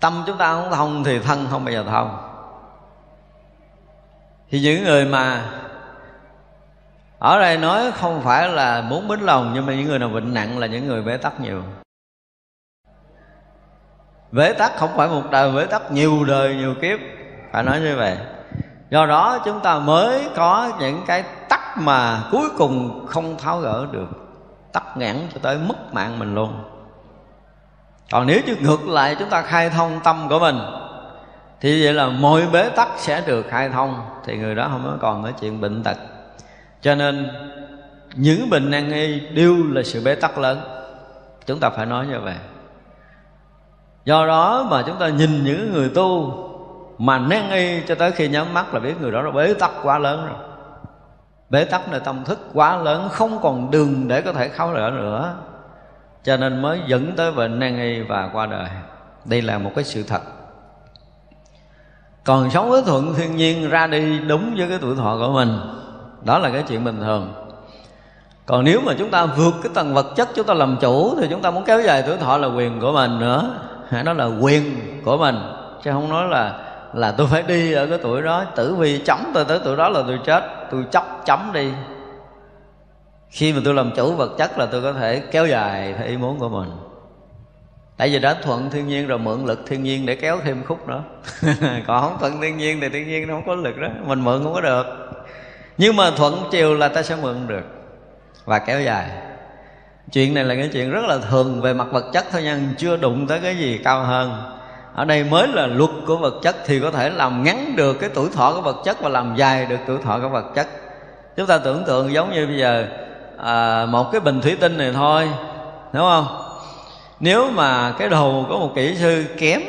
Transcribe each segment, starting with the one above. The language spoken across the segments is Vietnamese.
tâm chúng ta không thông thì thân không bao giờ thông. Thì những người mà ở đây nói không phải là muốn bính lòng, nhưng mà những người nào bệnh nặng là những người bế tắc nhiều. Bế tắc không phải một đời, bế tắc nhiều đời, nhiều kiếp. Phải nói như vậy. Do đó chúng ta mới có những cái tắc mà cuối cùng không tháo gỡ được. Tắc nghẽn cho tới mất mạng mình luôn còn nếu như ngược lại chúng ta khai thông tâm của mình, thì vậy là mọi bế tắc sẽ được khai thông, thì người đó không có còn ở chuyện bệnh tật. Cho nên, những bệnh nan y đều là sự bế tắc lớn. Chúng ta phải nói như vậy. Do đó mà chúng ta nhìn những người tu mà nan y cho tới khi nhắm mắt là biết người đó là bế tắc quá lớn rồi. Bế tắc nơi tâm thức quá lớn, không còn đường để có thể khao nữa nữa cho nên mới dẫn tới bệnh nan y và qua đời. Đây là một cái sự thật. Còn sống với thuận thiên nhiên ra đi đúng với cái tuổi thọ của mình, đó là cái chuyện bình thường. Còn nếu mà chúng ta vượt cái tầng vật chất chúng ta làm chủ, thì chúng ta muốn kéo dài tuổi thọ là quyền của mình nữa. Đó là quyền của mình, chứ không nói là là tôi phải đi ở cái tuổi đó, tử vi chấm tôi tới tuổi đó là tôi chết, tôi chóc chấm đi khi mà tôi làm chủ vật chất là tôi có thể kéo dài theo ý muốn của mình. Tại vì đã thuận thiên nhiên rồi, mượn lực thiên nhiên để kéo thêm khúc nữa còn không thuận thiên nhiên thì thiên nhiên nó không có lực đó. Mình mượn không có được. Nhưng mà thuận chiều là ta sẽ mượn được và kéo dài. Chuyện này là cái chuyện rất là thường về mặt vật chất thôi nha, chưa đụng tới cái gì cao hơn. Ở đây mới là luật của vật chất thì có thể làm ngắn được cái tuổi thọ của vật chất và làm dài được tuổi thọ của vật chất. Chúng ta tưởng tượng giống như bây giờ à, một cái bình thủy tinh này thôi đúng không? Nếu mà cái đầu có một kỹ sư kém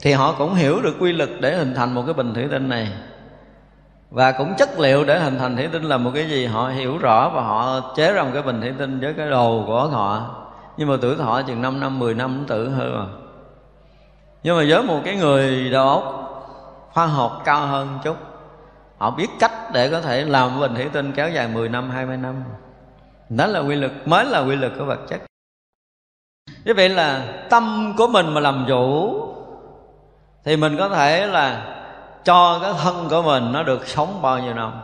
thì họ cũng hiểu được quy lực để hình thành một cái bình thủy tinh này. Và cũng chất liệu để hình thành thủy tinh là một cái gì? Họ hiểu rõ và họ chế ra một cái bình thủy tinh với cái đầu của họ. Nhưng mà tuổi thọ chừng 5 năm 10 năm cũng tự hư rồi nhưng mà với một cái người đầu óc khoa học cao hơn chút họ biết cách để có thể làm bình thủy tinh kéo dài 10 năm 20 năm đó là quy luật, mới là quy luật của vật chất. Như vậy là tâm của mình mà làm chủ, thì mình có thể là cho cái thân của mình nó được sống bao nhiêu năm.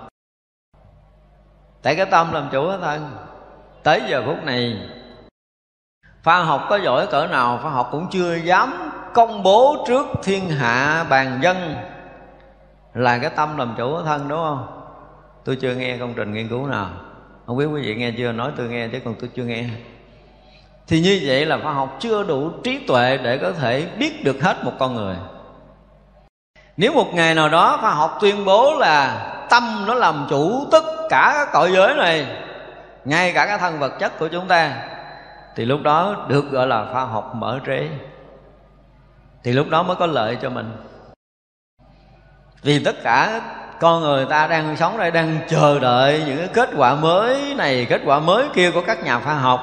Tại cái tâm làm chủ cái thân. Tới giờ phút này, pha học có giỏi cỡ nào, pha học cũng chưa dám công bố trước thiên hạ bàn dân là cái tâm làm chủ cái thân, đúng không? Tôi chưa nghe công trình nghiên cứu nào không biết quý vị nghe chưa? Nói tôi nghe chứ còn tôi chưa nghe. Thì như vậy là khoa học chưa đủ trí tuệ để có thể biết được hết một con người. Nếu một ngày nào đó khoa học tuyên bố là tâm nó làm chủ tất cả các cõi giới này, ngay cả cái thân vật chất của chúng ta, thì lúc đó được gọi là khoa học mở trí thì lúc đó mới có lợi cho mình. Vì tất cả con người ta đang sống đây, đang chờ đợi những cái kết quả mới này, kết quả mới kia của các nhà khoa học.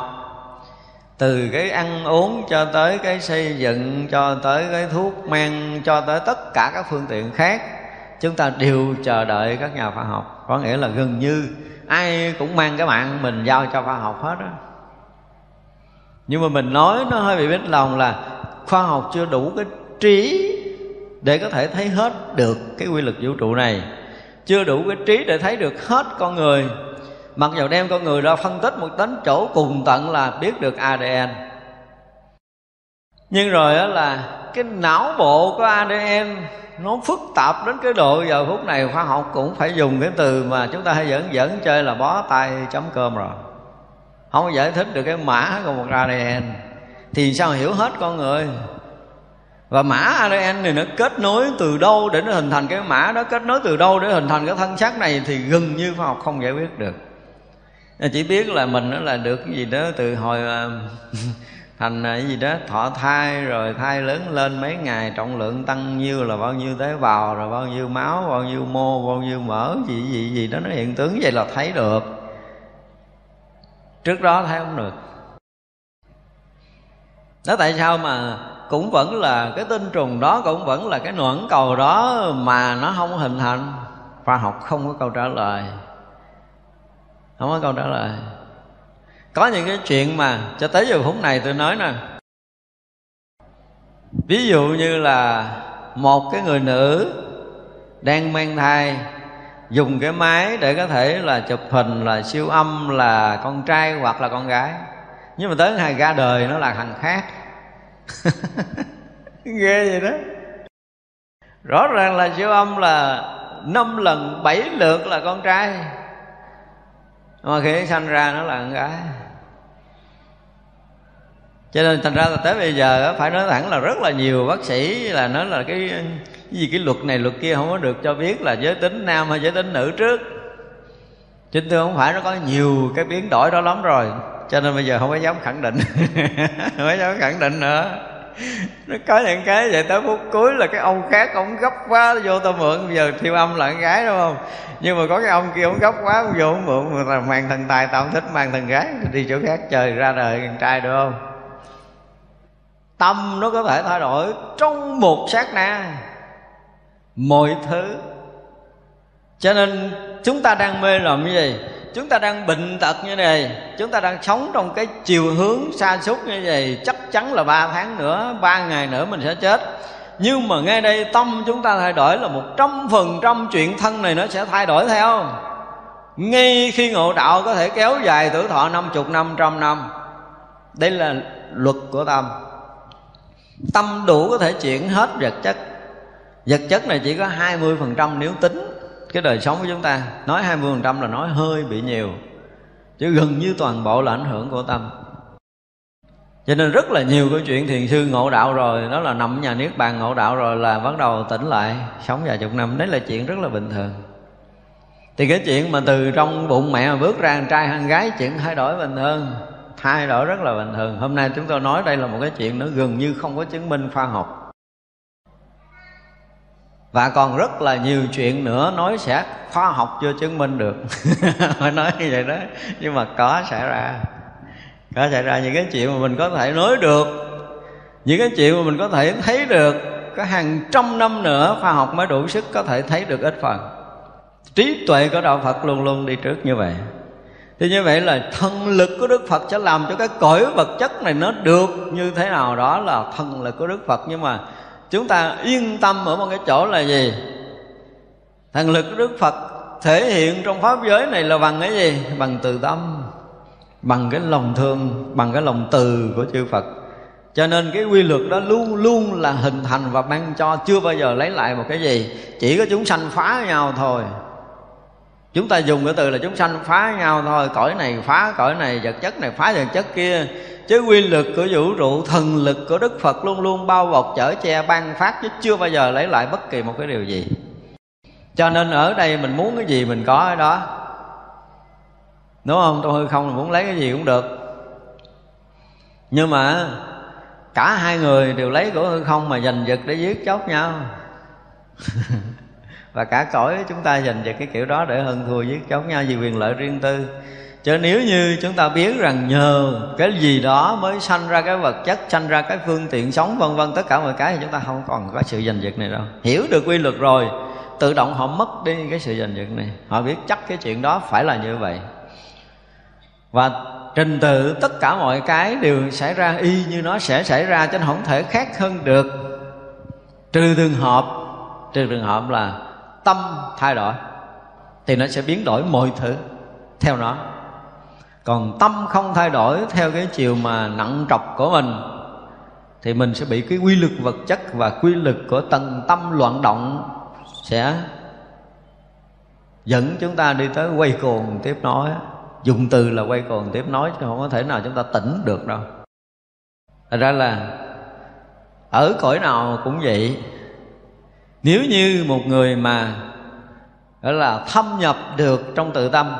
Từ cái ăn uống cho tới cái xây dựng, cho tới cái thuốc men, cho tới tất cả các phương tiện khác, chúng ta đều chờ đợi các nhà khoa học. Có nghĩa là gần như ai cũng mang cái mạng mình giao cho khoa học hết á. Nhưng mà mình nói nó hơi bị biết lòng là khoa học chưa đủ cái trí để có thể thấy hết được cái quy luật vũ trụ này chưa đủ cái trí để thấy được hết con người. Mặc dù đem con người ra phân tích một tính chỗ cùng tận là biết được adn nhưng rồi đó là cái não bộ của adn nó phức tạp đến cái độ giờ phút này khoa học cũng phải dùng cái từ mà chúng ta hay dẫn dẫn chơi là bó tay chấm cơm rồi. Không giải thích được cái mã của một adn thì sao hiểu hết con người? Và mã ADN này nó kết nối từ đâu để nó hình thành cái mã đó? Kết nối từ đâu để hình thành cái thân xác này thì gần như khoa học không giải quyết được. Chỉ biết là mình nó là được cái gì đó từ hồi ờ, thành ờ, cái gì đó, thọ thai rồi thai lớn lên mấy ngày, trọng lượng tăng nhiêu là bao nhiêu tế bào, rồi bao nhiêu máu, bao nhiêu mô, bao nhiêu mỡ, gì gì gì đó. Nó hiện tướng vậy là thấy được. Trước đó thấy không được. Đó tại sao mà cũng vẫn là cái tinh trùng đó, cũng vẫn là cái noãn cầu đó mà nó không hình thành. Khoa học không có câu trả lời. Không có câu trả lời. Có những cái chuyện mà cho tới giờ phút này tôi nói nè. Ví dụ như là một cái người nữ đang mang thai, dùng cái máy để có thể là chụp hình, là siêu âm là con trai hoặc là con gái. Nhưng mà tới ngày ra đời nó là thằng khác. ghê vậy đó. Rõ ràng là siêu âm là năm lần bảy lượt là con trai. Mà khi sanh ra nó là con gái. Cho nên thành ra là tới bây giờ phải nói thẳng là rất là nhiều bác sĩ là nói là cái, cái gì cái luật này luật kia không có được cho biết là giới tính nam hay giới tính nữ trước. Chính thưa không phải nó có nhiều cái biến đổi đó lắm rồi cho nên bây giờ không có dám khẳng định. Không có dám khẳng định nữa. Nó có những cái vậy tới phút cuối là cái ông khác ông gấp quá vô tao mượn. Bây giờ thiêu âm là con gái đúng không? Nhưng mà có cái ông kia ông gấp quá ông vô ông mượn. Mà mang thần tài tao không thích mang thần gái. Đi chỗ khác chơi ra đời con trai được không? Tâm nó có thể thay đổi trong một sát na. Mọi thứ. Cho nên chúng ta đang mê làm như gì chúng ta đang bệnh tật như này, chúng ta đang sống trong cái chiều hướng xa xúc như vậy, chắc chắn là ba tháng nữa, ba ngày nữa mình sẽ chết. Nhưng mà ngay đây tâm chúng ta thay đổi là một trăm phần trăm chuyện thân này nó sẽ thay đổi theo ngay khi ngộ đạo có thể kéo dài tuổi thọ năm chục năm, trăm năm. Đây là luật của tâm. Tâm đủ có thể chuyển hết vật chất. Vật chất này chỉ có 20% nếu tính cái đời sống của chúng ta. Nói 20% là nói hơi bị nhiều, chứ gần như toàn bộ là ảnh hưởng của tâm. Cho nên rất là nhiều câu chuyện thiền sư ngộ đạo rồi, đó là nằm nhà niết bàn ngộ đạo rồi là bắt đầu tỉnh lại, sống vài chục năm. Đấy là chuyện rất là bình thường. Thì cái chuyện mà từ trong bụng mẹ mà bước ra, trai hay gái, chuyện thay đổi bình thường, thay đổi rất là bình thường. Hôm nay chúng tôi nói đây là một cái chuyện nó gần như không có chứng minh khoa học và còn rất là nhiều chuyện nữa nói sẽ khoa học chưa chứng minh được. Phải nói như vậy đó, nhưng mà có xảy ra. Có xảy ra những cái chuyện mà mình có thể nói được. Những cái chuyện mà mình có thể thấy được. Có hàng trăm năm nữa, khoa học mới đủ sức có thể thấy được ít phần. Trí tuệ của đạo phật luôn luôn đi trước như vậy. Thì như vậy là thần lực của đức phật sẽ làm cho cái cõi vật chất này nó được như thế nào đó là thần lực của đức phật. Nhưng mà chúng ta yên tâm ở một cái chỗ là gì? Thần lực của đức phật thể hiện trong pháp giới này là bằng cái gì? Bằng từ tâm, bằng cái lòng thương, bằng cái lòng từ của chư phật. Cho nên cái quy luật đó luôn luôn là hình thành và ban cho, chưa bao giờ lấy lại một cái gì. Chỉ có chúng sanh phá nhau thôi chúng ta dùng cái từ là chúng sanh phá nhau thôi. Cõi này phá, cõi này vật chất này phá vật chất kia. Chứ quy lực của vũ trụ, thần lực của đức phật luôn luôn bao bọc, chở che, ban phát, chứ chưa bao giờ lấy lại bất kỳ một cái điều gì. Cho nên ở đây mình muốn cái gì mình có ở đó. Đúng không? Tôi hư không là muốn lấy cái gì cũng được. Nhưng mà cả hai người đều lấy của hư không mà giành giật để giết chóc nhau. và cả cõi chúng ta dành về cái kiểu đó để hơn thua giết chống nhau vì quyền lợi riêng tư. Chứ nếu như chúng ta biết rằng nhờ cái gì đó mới sanh ra cái vật chất, sanh ra cái phương tiện sống, vân vân, tất cả mọi cái, thì chúng ta không còn có sự giành giật này đâu. Hiểu được quy luật rồi, tự động họ mất đi cái sự giành giật này. Họ biết chắc cái chuyện đó phải là như vậy. Và trình tự tất cả mọi cái đều xảy ra y như nó sẽ xảy ra, chứ nên không thể khác hơn được. Trừ trường hợp, trừ trường hợp là tâm thay đổi, thì nó sẽ biến đổi mọi thứ theo nó. Còn tâm không thay đổi theo cái chiều mà nặng trọc của mình, thì mình sẽ bị cái quy lực vật chất và quy lực của tầng tâm loạn động sẽ dẫn chúng ta đi tới quay cuồng tiếp nói dùng từ là quay cuồng tiếp nói chứ không có thể nào chúng ta tỉnh được đâu. Thật ra là ở cõi nào cũng vậy nếu như một người mà, gọi là, thâm nhập được trong tự tâm,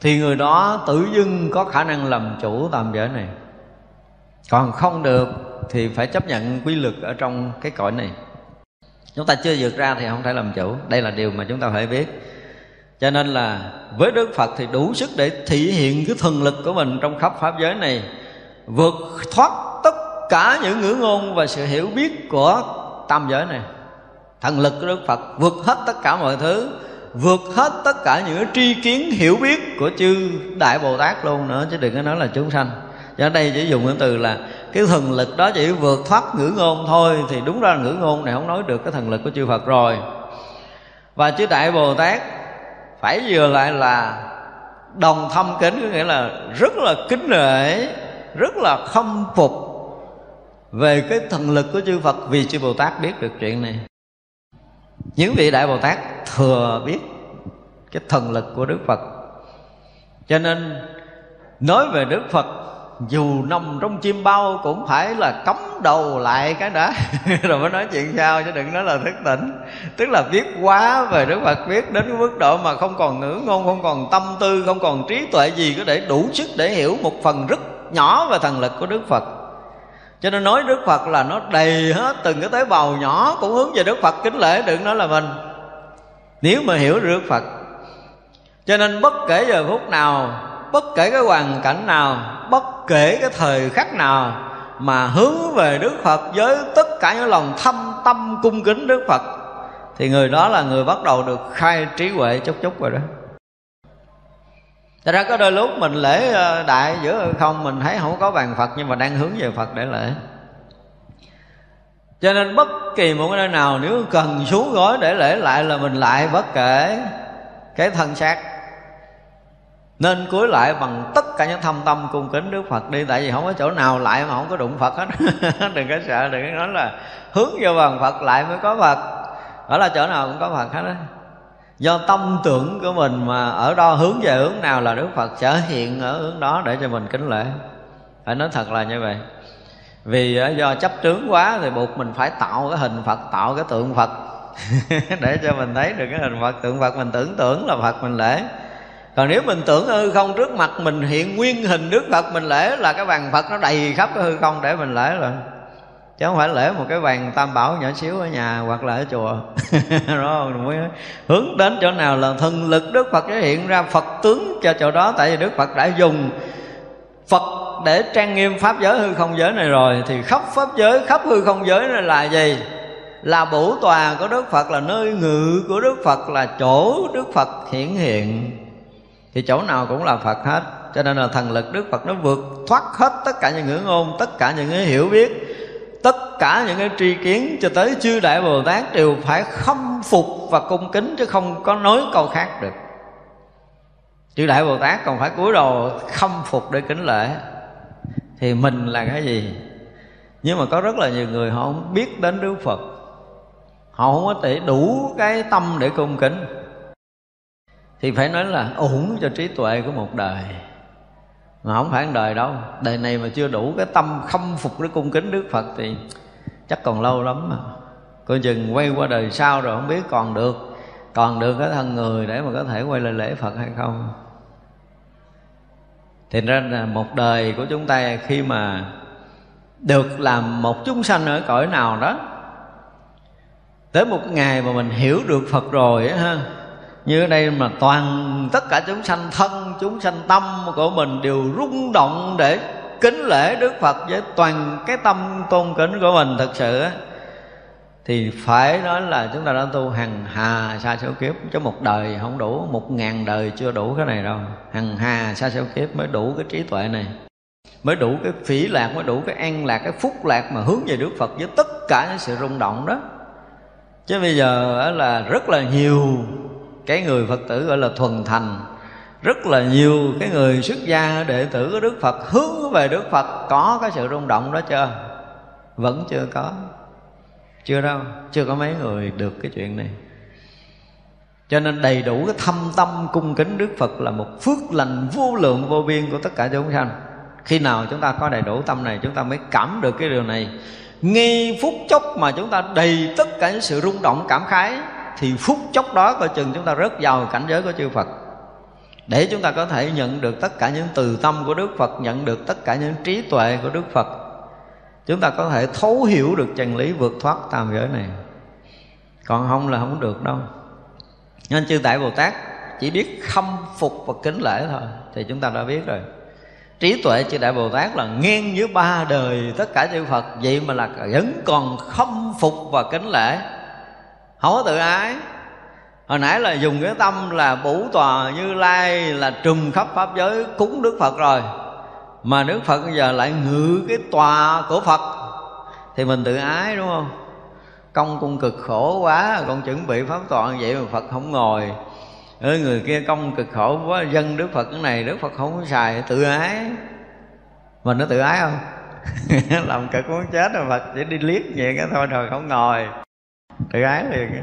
thì người đó tự dưng có khả năng làm chủ tam giới này. Còn không được thì phải chấp nhận quy luật ở trong cái cõi này. Chúng ta chưa vượt ra thì không thể làm chủ. Đây là điều mà chúng ta phải biết. Cho nên là với đức phật thì đủ sức để thể hiện cái thần lực của mình trong khắp pháp giới này, vượt thoát tất cả những ngữ ngôn và sự hiểu biết của tam giới này thần lực của đức phật vượt hết tất cả mọi thứ, vượt hết tất cả những tri kiến hiểu biết của chư đại bồ tát luôn nữa, chứ đừng có nói là chúng sanh. Cho đây chỉ dùng cái từ là cái thần lực đó chỉ vượt thoát ngữ ngôn thôi, thì đúng ra là ngữ ngôn này không nói được cái thần lực của chư Phật rồi. Và chư Đại Bồ Tát phải vừa lại là đồng thâm kính, có nghĩa là rất là kính nể, rất là khâm phục về cái thần lực của chư Phật, vì chư Bồ Tát biết được chuyện này những vị đại Bồ Tát thừa biết cái thần lực của Đức Phật. Cho nên, nói về Đức Phật, dù nằm trong chim bao cũng phải là cấm đầu lại cái đã rồi mới nói chuyện sao chứ đừng nói là thức tỉnh. Tức là biết quá về đức phật, biết đến cái mức độ mà không còn ngữ ngôn, không còn tâm tư, không còn trí tuệ gì có thể đủ sức để hiểu một phần rất nhỏ về thần lực của đức phật cho nên nói đức phật là nó đầy hết từng cái tế bào nhỏ cũng hướng về đức phật kính lễ, đừng nói là mình. Nếu mà hiểu được đức phật. Cho nên bất kể giờ phút nào, bất kể cái hoàn cảnh nào, bất kể cái thời khắc nào mà hướng về Đức Phật với tất cả những lòng thâm tâm cung kính Đức Phật, thì người đó là người bắt đầu được khai trí huệ chốc chốc rồi đó. Thật ra có đôi lúc mình lễ ờ, đại giữa không Mình thấy không có bàn Phật Nhưng mà đang hướng về Phật để lễ. Cho nên bất kỳ một cái nơi nào Nếu cần xuống gói để lễ lại Là mình lại bất kể Cái thân xác. Nên cúi lại bằng tất cả những thâm tâm cung kính Đức Phật đi Tại vì không có chỗ nào lại mà không có đụng Phật hết. Đừng có sợ, đừng có nói là Hướng vô bằng Phật lại mới có Phật. Ở là chỗ nào cũng có Phật hết á. Do tâm tưởng của mình mà ở đó hướng về hướng nào là Đức Phật sẽ hiện ở hướng đó để cho mình kính lễ. Phải nói thật là như vậy. Vì ờ, do chấp trướng quá thì buộc mình phải tạo cái hình Phật, tạo cái tượng Phật. Để cho mình thấy được cái hình Phật, tượng Phật mình tưởng tưởng là Phật mình lễ. Còn nếu mình tưởng hư không trước mặt mình hiện nguyên hình đức phật mình lễ là cái bàn phật nó đầy khắp cái hư không để mình lễ rồi chứ không phải lễ một cái bàn tam bảo nhỏ xíu ở nhà, hoặc là ở chùa. Đó mới hướng đến chỗ nào là thần lực đức phật sẽ hiện ra phật tướng cho chỗ đó, tại vì đức phật đã dùng phật để trang nghiêm pháp giới hư không giới này rồi. Thì khắp pháp giới, khắp hư không giới này là gì? Là bổ tòa của đức phật, là nơi ngự của đức phật, là chỗ đức phật hiển hiện. Thì chỗ nào cũng là phật hết. Cho nên là thần lực đức phật nó vượt thoát hết tất cả những ngữ ngôn tất cả những cái hiểu biết tất cả những cái tri kiến cho tới chư đại bồ tát đều phải khâm phục và cung kính chứ không có nói câu khác được. Chư đại bồ tát còn phải cúi đầu khâm phục để kính lễ. Thì mình là cái gì? Nhưng mà có rất là nhiều người họ không biết đến đức phật. Họ không có thể đủ cái tâm để cung kính. Thì phải nói là ủng cho trí tuệ của một đời mà không phải đời đâu. Đời này mà chưa đủ cái tâm khâm phục để cung kính đức phật thì chắc còn lâu lắm mà. Coi chừng quay qua đời sau rồi không biết còn được. Còn được cái thân người để mà có thể quay lại lễ phật hay không. Thì ra là một đời của chúng ta khi mà được làm một chúng sanh ở cõi nào đó, tới một ngày mà mình hiểu được phật rồi á ha như ở đây mà toàn tất cả chúng sanh thân, chúng sanh tâm của mình đều rung động để kính lễ đức phật với toàn cái tâm tôn kính của mình. Thực sự á, thì phải nói là chúng ta đã tu hằng hà sa số kiếp chứ một đời không đủ, một ngàn đời chưa đủ cái này đâu. Hằng hà sa số kiếp mới đủ cái trí tuệ này, mới đủ cái phỉ lạc, mới đủ cái an lạc, cái phúc lạc mà hướng về đức phật với tất cả những sự rung động đó. Chứ bây giờ là rất là nhiều cái người phật tử gọi là thuần thành. Rất là nhiều cái người xuất gia, đệ tử của đức phật hướng về đức phật. Có cái sự rung động đó chưa? Vẫn chưa có. Chưa đâu, chưa có mấy người được cái chuyện này. Cho nên đầy đủ cái thâm tâm cung kính đức phật là một phước lành vô lượng, vô biên của tất cả chúng sanh. Khi nào chúng ta có đầy đủ tâm này, chúng ta mới cảm được cái điều này. Ngay phút chốc mà chúng ta đầy tất cả những sự rung động, cảm khái thì phút chốc đó coi chừng chúng ta rớt vào cảnh giới của chư Phật. Để chúng ta có thể nhận được tất cả những từ tâm của Đức Phật, nhận được tất cả những trí tuệ của Đức Phật, chúng ta có thể thấu hiểu được chân lý vượt thoát tam giới này. Còn không là không được đâu. Nên chư tại Bồ Tát chỉ biết khâm phục và kính lễ thôi, thì chúng ta đã biết rồi. Trí tuệ chư đại bồ tát là ngang với ba đời tất cả chư phật, vậy mà là vẫn còn khâm phục và kính lễ không có tự ái. Hồi nãy là dùng cái tâm là bủ tòa như lai là trùm khắp pháp giới, cúng đức phật rồi. Mà đức phật bây giờ lại ngự cái tòa của phật. Thì mình tự ái, đúng không? Công cung cực khổ quá con chuẩn bị pháp tọa vậy mà phật không ngồi. Ở người kia công cực khổ quá, dân đức phật cái này, đức phật không có xài, tự ái. Mình nó tự ái không? Làm cực muốn chết rồi, phật chỉ đi liếc vậy cái thôi, rồi không ngồi tự gái liền à,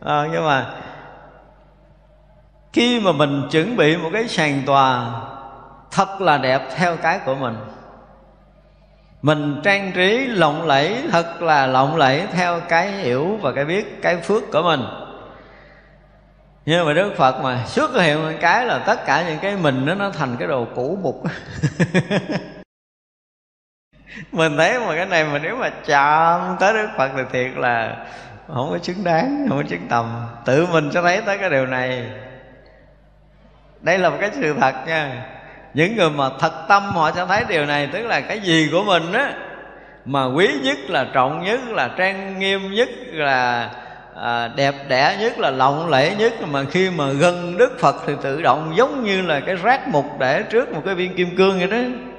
ờ, nhưng mà khi mà mình chuẩn bị một cái sàn tòa thật là đẹp theo cái của mình mình trang trí lộng lẫy thật là lộng lẫy theo cái hiểu và cái biết cái phước của mình. Nhưng mà đức phật mà xuất hiện một cái là tất cả những cái mình nó nó thành cái đồ cũ mục. Mình thấy mà cái này mà nếu mà chạm tới đức phật thì thiệt là không có xứng đáng không có xứng tầm. Tự mình sẽ thấy tới cái điều này. Đây là một cái sự thật nha. Những người mà thật tâm họ sẽ thấy điều này tức là cái gì của mình á mà quý nhất là trọng nhất là trang nghiêm nhất là à, đẹp đẽ nhất là lộng lẫy nhất mà khi mà gần đức phật thì tự động giống như là cái rác mục để trước một cái viên kim cương vậy đó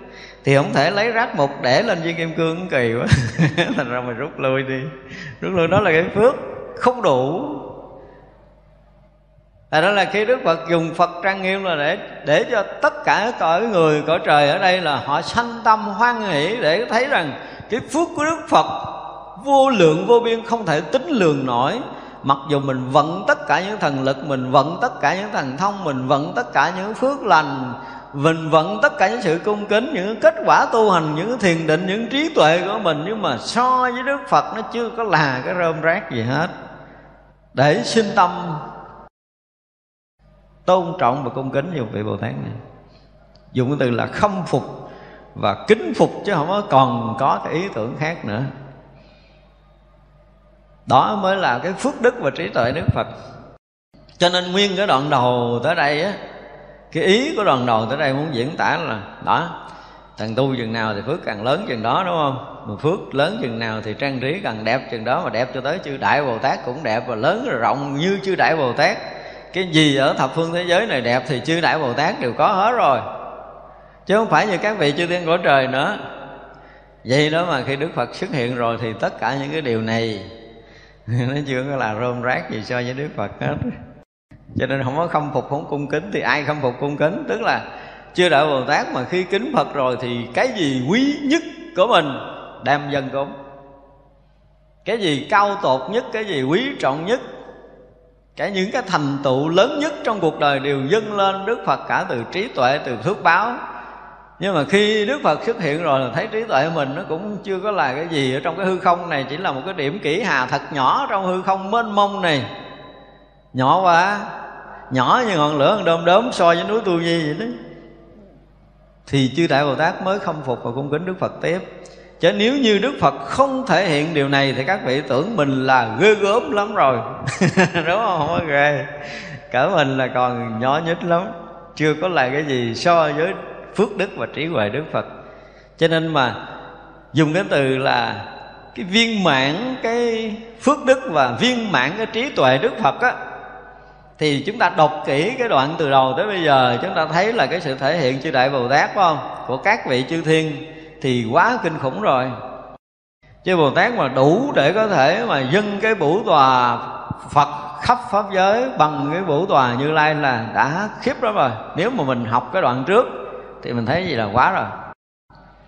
thì không thể lấy rác mục để lên viên kim cương kỳ quá. Thành ra mình rút lui đi. Rút lui đó là cái phước không đủ. À đó là khi đức phật dùng phật trang nghiêm là để để cho tất cả cõi người, cõi trời ở đây là họ sanh tâm hoan hỷ để thấy rằng cái phước của đức phật vô lượng, vô biên, không thể tính lường nổi. Mặc dù mình vận tất cả những thần lực, mình vận tất cả những thần thông, mình vận tất cả những phước lành mình vận tất cả những sự cung kính, những kết quả tu hành, những thiền định, những trí tuệ của mình. Nhưng mà so với đức phật, nó chưa có là cái rơm rác gì hết. Để sinh tâm, tôn trọng và cung kính như vị bồ tát này. Dùng cái từ là khâm phục và kính phục chứ không có còn có cái ý tưởng khác nữa. Đó mới là cái phước đức và trí tuệ đức phật. Cho nên nguyên cái đoạn đầu tới đây á cái ý của đoàn đầu tới đây muốn diễn tả là, đó, thằng tu chừng nào thì phước, càng lớn chừng đó, đúng không? Mà phước lớn chừng nào thì trang trí càng đẹp chừng đó, mà đẹp cho tới chư đại bồ tát cũng đẹp và lớn rộng như chư đại bồ tát. Cái gì ở thập phương thế giới này đẹp thì chư đại bồ tát đều có hết rồi. Chứ không phải như các vị chư thiên cõi trời nữa. Vậy đó mà khi đức phật xuất hiện rồi thì tất cả những cái điều này, nó chưa có là rôm rác gì so với đức phật hết cho nên không có khâm phục, không cung kính thì ai khâm phục cung kính? Tức là chưa đợi bồ tát mà khi kính phật rồi thì cái gì quý nhất của mình đem dân cúng? Cái gì cao tột nhất, cái gì quý trọng nhất? Cái những cái thành tựu lớn nhất trong cuộc đời đều dâng lên đức phật cả từ trí tuệ, từ phước báo. Nhưng mà khi đức phật xuất hiện rồi là thấy trí tuệ mình nó cũng chưa có là cái gì ở trong cái hư không này, chỉ là một cái điểm kỹ hà thật nhỏ trong hư không mênh mông này nhỏ quá. Nhỏ như ngọn lửa, đom đóm so với núi tu nhi vậy đó. Thì chư đại bồ tát mới khâm phục và cung kính đức phật tiếp. Chứ nếu như đức phật không thể hiện điều này thì các vị tưởng mình là ghê gớm lắm rồi. Đúng không? Không có ghê. Cỡ mình là còn nhỏ nhất lắm. Chưa có lại cái gì so với phước đức và trí huệ đức phật. Cho nên mà dùng cái từ là cái viên mãn cái phước đức và viên mãn cái trí tuệ đức phật á thì chúng ta đọc kỹ cái đoạn từ đầu tới bây giờ, chúng ta thấy là cái sự thể hiện chư đại bồ tát, phải không? Của các vị chư thiên thì quá kinh khủng rồi. Chư bồ tát mà đủ để có thể mà dâng cái bủ tòa phật khắp pháp giới bằng cái vũ tòa như lai là đã khiếp lắm rồi. Nếu mà mình học cái đoạn trước thì mình thấy gì là quá rồi.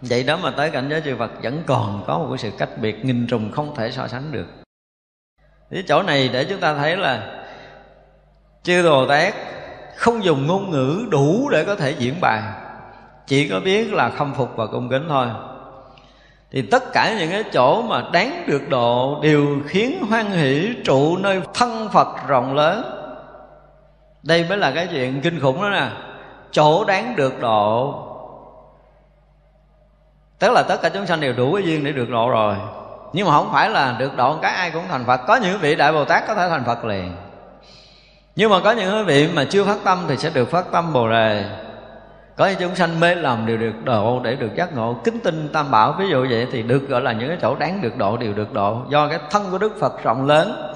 Vậy đó mà tới cảnh giới chư Phật vẫn còn có một cái sự cách biệt nghìn trùng không thể so sánh được. Cái chỗ này để chúng ta thấy là chư Bồ Tát không dùng ngôn ngữ đủ để có thể diễn bài. Chỉ có biết là khâm phục và cung kính thôi. Thì tất cả những cái chỗ mà đáng được độ đều khiến hoan hỷ trụ nơi thân phật rộng lớn. Đây mới là cái chuyện kinh khủng đó nè. Chỗ đáng được độ. Tức là tất cả chúng sanh đều đủ cái duyên để được độ rồi. Nhưng mà không phải là được độ cái ai cũng thành phật. Có những vị đại bồ tát có thể thành phật liền nhưng mà có những quý vị mà chưa phát tâm thì sẽ được phát tâm bồ đề. Có những chúng sanh mê lầm đều được độ để được giác ngộ, kính tinh tam bảo. Ví dụ vậy thì được gọi là những cái chỗ đáng được độ, đều được độ. Do cái thân của đức phật rộng lớn,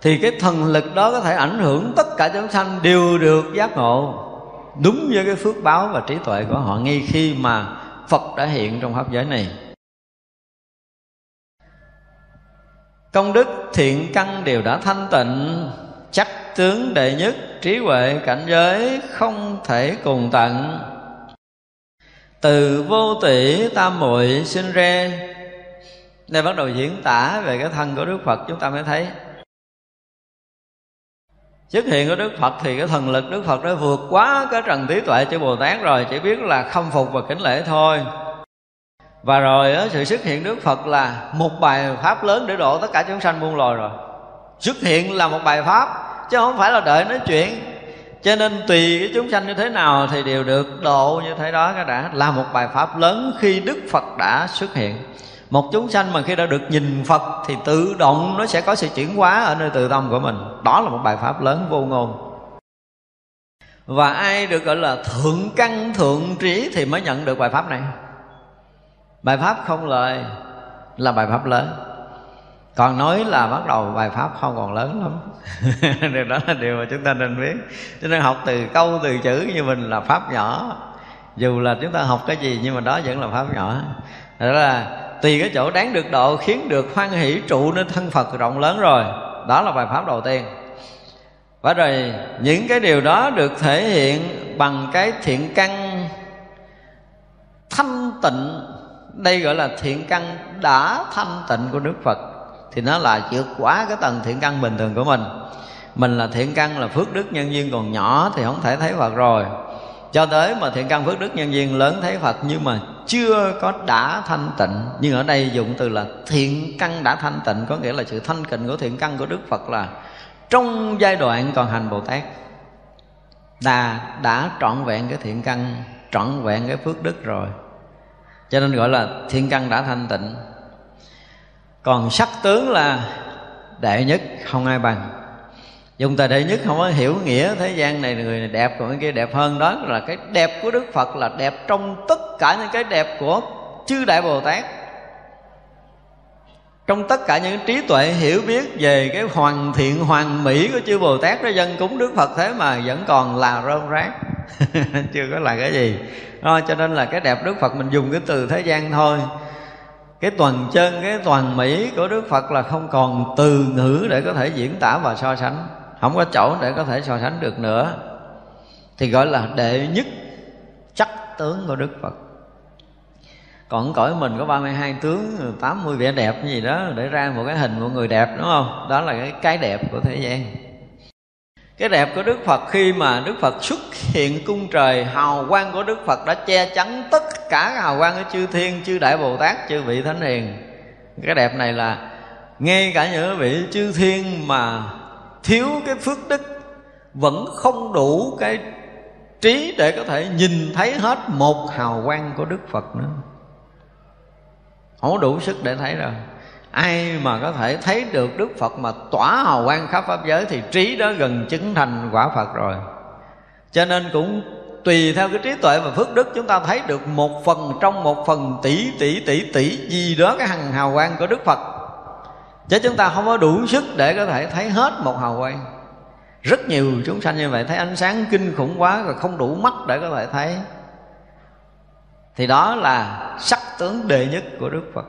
thì cái thần lực đó có thể ảnh hưởng tất cả chúng sanh đều được giác ngộ. Đúng với cái phước báo và trí tuệ của họ ngay khi mà phật đã hiện trong pháp giới này. Công đức thiện căn đều đã thanh tịnh, chắc tướng đệ nhất trí huệ cảnh giới không thể cùng tận. Từ vô tỷ tam muội sinh ra. Đây bắt đầu diễn tả về cái thân của đức phật chúng ta mới thấy. Xuất hiện của đức phật thì cái thần lực đức phật đã vượt quá cái trần trí tuệ cho bồ tát rồi chỉ biết là khâm phục và kính lễ thôi. Và rồi đó, sự xuất hiện đức phật là một bài pháp lớn để độ tất cả chúng sanh muôn loài rồi. Xuất hiện là một bài pháp chứ không phải là đợi nói chuyện. Cho nên tùy cái chúng sanh như thế nào thì đều được độ như thế đó. Cái đã là một bài pháp lớn khi đức phật đã xuất hiện. Một chúng sanh mà khi đã được nhìn phật thì tự động nó sẽ có sự chuyển hóa ở nơi tự tâm của mình. Đó là một bài pháp lớn vô ngôn. Và ai được gọi là thượng căn, thượng trí thì mới nhận được bài pháp này. Bài pháp không lời là bài pháp lớn còn nói là bắt đầu bài pháp không còn lớn lắm. Điều đó là điều mà chúng ta nên biết. Cho nên học từ câu, từ chữ như mình là pháp nhỏ. Dù là chúng ta học cái gì, nhưng mà đó vẫn là pháp nhỏ. Đó là tùy cái chỗ đáng được độ, khiến được hoan hỷ, trụ nên thân phật rộng lớn rồi. Đó là bài pháp đầu tiên. Và rồi, những cái điều đó được thể hiện bằng cái thiện căn thanh tịnh. Đây gọi là thiện căn đã thanh tịnh của đức phật thì nó là vượt quá cái tầng thiện căn bình thường của mình. Mình là thiện căn là phước đức nhân duyên, còn nhỏ thì không thể thấy phật rồi. Cho tới mà thiện căn phước đức nhân duyên lớn thấy phật nhưng mà chưa có đã thanh tịnh. Nhưng ở đây dùng từ là thiện căn đã thanh tịnh, có nghĩa là sự thanh tịnh của thiện căn của đức phật là trong giai đoạn còn hành bồ tát. Đã đã trọn vẹn cái thiện căn, trọn vẹn cái phước đức rồi. Cho nên gọi là thiên căn đã thanh tịnh còn sắc tướng là đệ nhất không ai bằng. Dùng từ đệ nhất không có hiểu nghĩa thế gian này người này đẹp còn cái kia đẹp hơn. Đó là cái đẹp của đức phật là đẹp trong tất cả những cái đẹp của chư đại bồ tát. Trong tất cả những trí tuệ hiểu biết về cái hoàn thiện hoàn mỹ của chư bồ tát đó dân cúng đức phật thế mà vẫn còn là rơm rác. Chưa có là cái gì. Đó, cho nên là cái đẹp đức phật mình dùng cái từ thế gian thôi cái toàn chân, cái toàn mỹ của đức phật là không còn từ ngữ để có thể diễn tả và so sánh. Không có chỗ để có thể so sánh được nữa. Thì gọi là đệ nhất chắc tướng của đức phật. Còn cõi mình có 32 tướng 80 vẻ đẹp gì đó, để ra một cái hình của người đẹp, đúng không? Đó là cái cái đẹp của thế gian cái đẹp của đức phật khi mà đức phật xuất hiện cung trời, hào quang của đức phật đã che chắn tất cả hào quang của chư thiên, chư đại bồ tát, chư vị thánh hiền. Cái đẹp này là ngay cả những vị chư thiên mà thiếu cái phước đức vẫn không đủ cái trí để có thể nhìn thấy hết một hào quang của đức phật nữa. Không đủ sức để thấy rồi ai mà có thể thấy được đức phật mà tỏa hào quang khắp pháp giới thì trí đó gần chứng thành quả phật rồi. Cho nên cũng tùy theo cái trí tuệ và phước đức, chúng ta thấy được một phần trong một phần tỷ tỷ tỷ tỷ gì đó cái hằng hào quang của đức phật. Chứ chúng ta không có đủ sức để có thể thấy hết một hào quang. Rất nhiều chúng sanh như vậy thấy ánh sáng kinh khủng quá rồi không đủ mắt để có thể thấy. Thì đó là sắc tướng đệ nhất của đức phật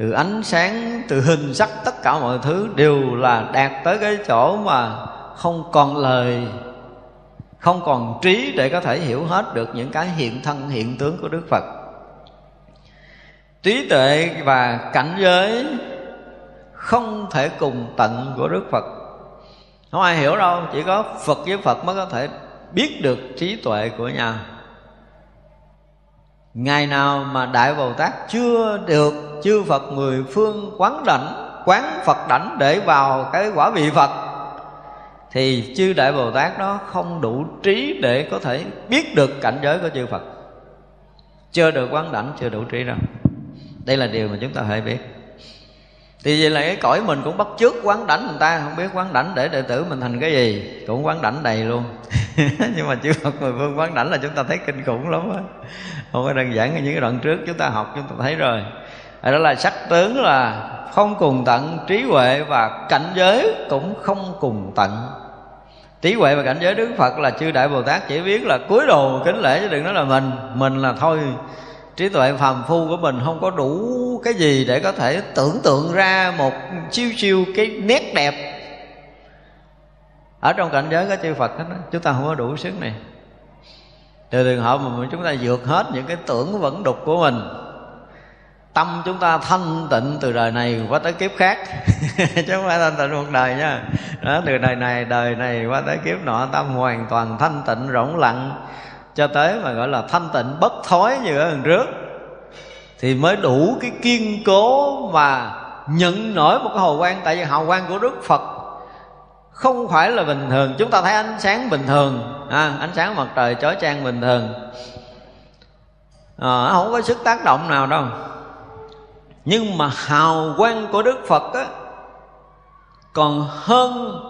từ ánh sáng, từ hình sắc tất cả mọi thứ đều là đạt tới cái chỗ mà không còn lời, không còn trí để có thể hiểu hết được những cái hiện thân, hiện tướng của đức phật. Trí tuệ và cảnh giới không thể cùng tận của đức phật. Không ai hiểu đâu, chỉ có phật với phật mới có thể biết được trí tuệ của nhau ngày nào mà đại bồ tát chưa được chư phật mười phương quán đảnh quán phật đảnh để vào cái quả vị phật, thì chư đại bồ tát đó không đủ trí để có thể biết được cảnh giới của chư phật. Chưa được quán đảnh, chưa đủ trí đâu. Đây là điều mà chúng ta phải biết thì vậy là cái cõi mình cũng bắt trước quán đảnh người ta, không biết quán đảnh để đệ tử mình thành cái gì, cũng quán đảnh đầy luôn. Nhưng mà chư Phật mười phương quán đảnh là chúng ta thấy kinh khủng lắm á. Không có đơn giản như những cái đoạn trước chúng ta học, chúng ta thấy rồi. Đó là sắc tướng là không cùng tận, trí huệ và cảnh giới cũng không cùng tận. Trí huệ và cảnh giới đức phật là chư đại bồ tát chỉ biết là cúi đầu kính lễ chứ đừng nói là mình mình là thôi trí tuệ phàm phu của mình không có đủ cái gì để có thể tưởng tượng ra một chiêu chiêu cái nét đẹp. Ở trong cảnh giới có chư Phật đó, chúng ta không có đủ sức này. Từ trường hợp mà chúng ta vượt hết những cái tưởng vẫn đục của mình. Tâm chúng ta thanh tịnh từ đời này qua tới kiếp khác. Chứ không phải thanh tịnh một đời nha. Đó từ đời này đời này qua tới kiếp nọ tâm hoàn toàn thanh tịnh rỗng lặng cho tới mà gọi là thanh tịnh bất thối như ở lần trước thì mới đủ cái kiên cố mà nhận nổi một cái hào quang. Tại vì hào quang của đức phật không phải là bình thường. Chúng ta thấy ánh sáng bình thường à, ánh sáng mặt trời chói chang bình thường. À, không có sức tác động nào đâu. Nhưng mà hào quang của đức phật á còn hơn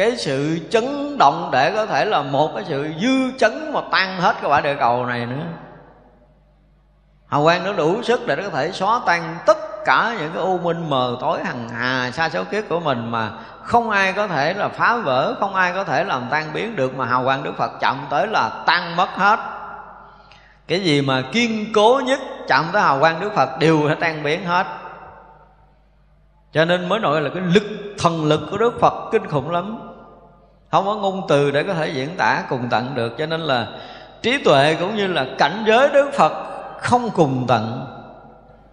cái sự chấn động để có thể là một cái sự dư chấn mà tan hết cái quả địa cầu này nữa. Hào quang nó đủ sức để nó có thể xóa tan tất cả những cái u minh mờ tối hằng hà xa số kiếp của mình mà không ai có thể là phá vỡ, không ai có thể làm tan biến được mà hào quang đức phật chậm tới là tan mất hết. Cái gì mà kiên cố nhất chậm tới hào quang đức phật đều sẽ tan biến hết. Cho nên mới nói là cái lực, thần lực của đức phật kinh khủng lắm không có ngôn từ để có thể diễn tả cùng tận được. Cho nên là trí tuệ cũng như là cảnh giới đức phật không cùng tận.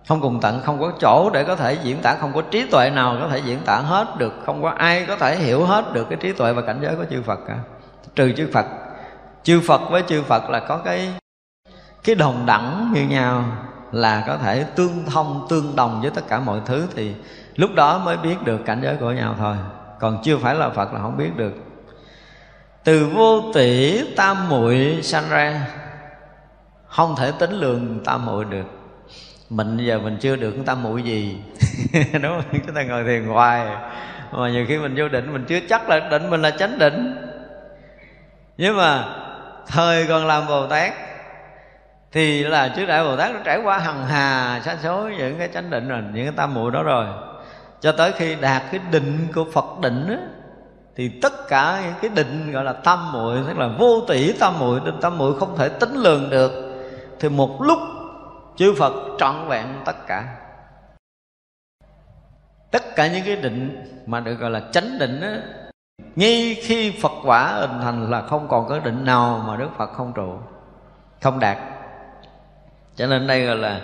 Không cùng tận, không có chỗ để có thể diễn tả, không có trí tuệ nào có thể diễn tả hết được. Không có ai có thể hiểu hết được cái trí tuệ và cảnh giới của chư phật cả. Trừ chư phật. Chư phật với chư phật là có cái cái đồng đẳng như nhau, là có thể tương thông, tương đồng với tất cả mọi thứ thì lúc đó mới biết được cảnh giới của nhau thôi. Còn chưa phải là phật là không biết được từ vô tỷ tam muội sanh ra, không thể tính lượng tam muội được. Mình giờ mình chưa được tam muội gì. Đúng không? Chúng ta ngồi thiền hoài. Mà nhiều khi mình vô định, mình chưa chắc là định, mình là chánh định. Nhưng mà thời còn làm bồ tát, thì là trước đại bồ tát nó trải qua hằng hà sa số những cái chánh định rồi, những cái tam muội đó rồi. Cho tới khi đạt cái định của phật định á thì tất cả những cái định gọi là tam muội, tức là vô tỷ tam muội, nên tam muội không thể tính lường được. Thì một lúc chư phật trọn vẹn tất cả. Tất cả những cái định mà được gọi là chánh định á, ngay khi phật quả hình thành là không còn có định nào mà đức phật không trụ, không đạt. Cho nên đây gọi là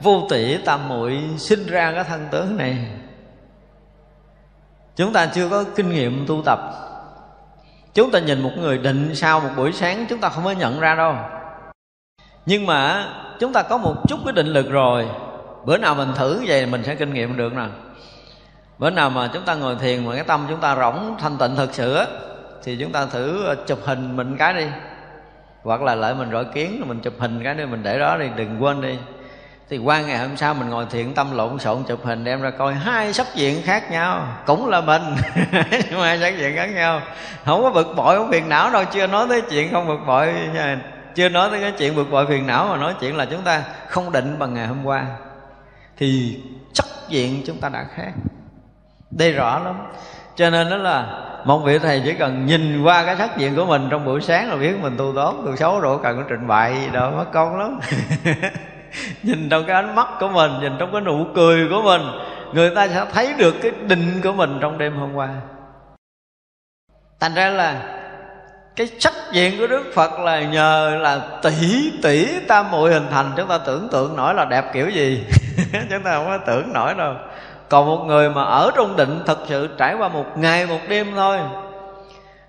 vô tỷ tam muội sinh ra cái thân tướng này chúng ta chưa có kinh nghiệm tu tập. Chúng ta nhìn một người định sau một buổi sáng, chúng ta không có nhận ra đâu. Nhưng mà, chúng ta có một chút cái định lực rồi. Bữa nào mình thử vậy mình sẽ kinh nghiệm được nè. Bữa nào mà chúng ta ngồi thiền mà cái tâm chúng ta rỗng, thanh tịnh thật sự á, thì chúng ta thử ờ, chụp hình mình cái đi. Hoặc là lại mình rọi kiến, mình chụp hình cái đi, mình để đó đi, đừng quên đi thì qua ngày hôm sau mình ngồi thiện tâm lộn xộn chụp hình đem ra coi hai sắc diện khác nhau. Cũng là mình, nhưng mà hai sắc diện khác nhau. Không có bực bội, không phiền não đâu. Chưa nói tới chuyện không bực bội, chưa nói tới cái chuyện bực bội phiền não mà nói chuyện là chúng ta không định bằng ngày hôm qua. Thì sắc diện chúng ta đã khác. Đây rõ lắm. Cho nên đó là một vị thầy chỉ cần nhìn qua cái sắc diện của mình trong buổi sáng là biết mình tu tốt tu xấu rồi, cần có trình bày gì đâu, mất công lắm. nhìn trong cái ánh mắt của mình, nhìn trong cái nụ cười của mình, người ta sẽ thấy được cái định của mình trong đêm hôm qua. Thành ra là cái sắc diện của đức phật là nhờ là tỷ tỷ tam muội hình thành. Chúng ta tưởng tượng nổi là đẹp kiểu gì. Chúng ta không có tưởng nổi đâu. Còn một người mà ở trong định thật sự trải qua một ngày một đêm thôi.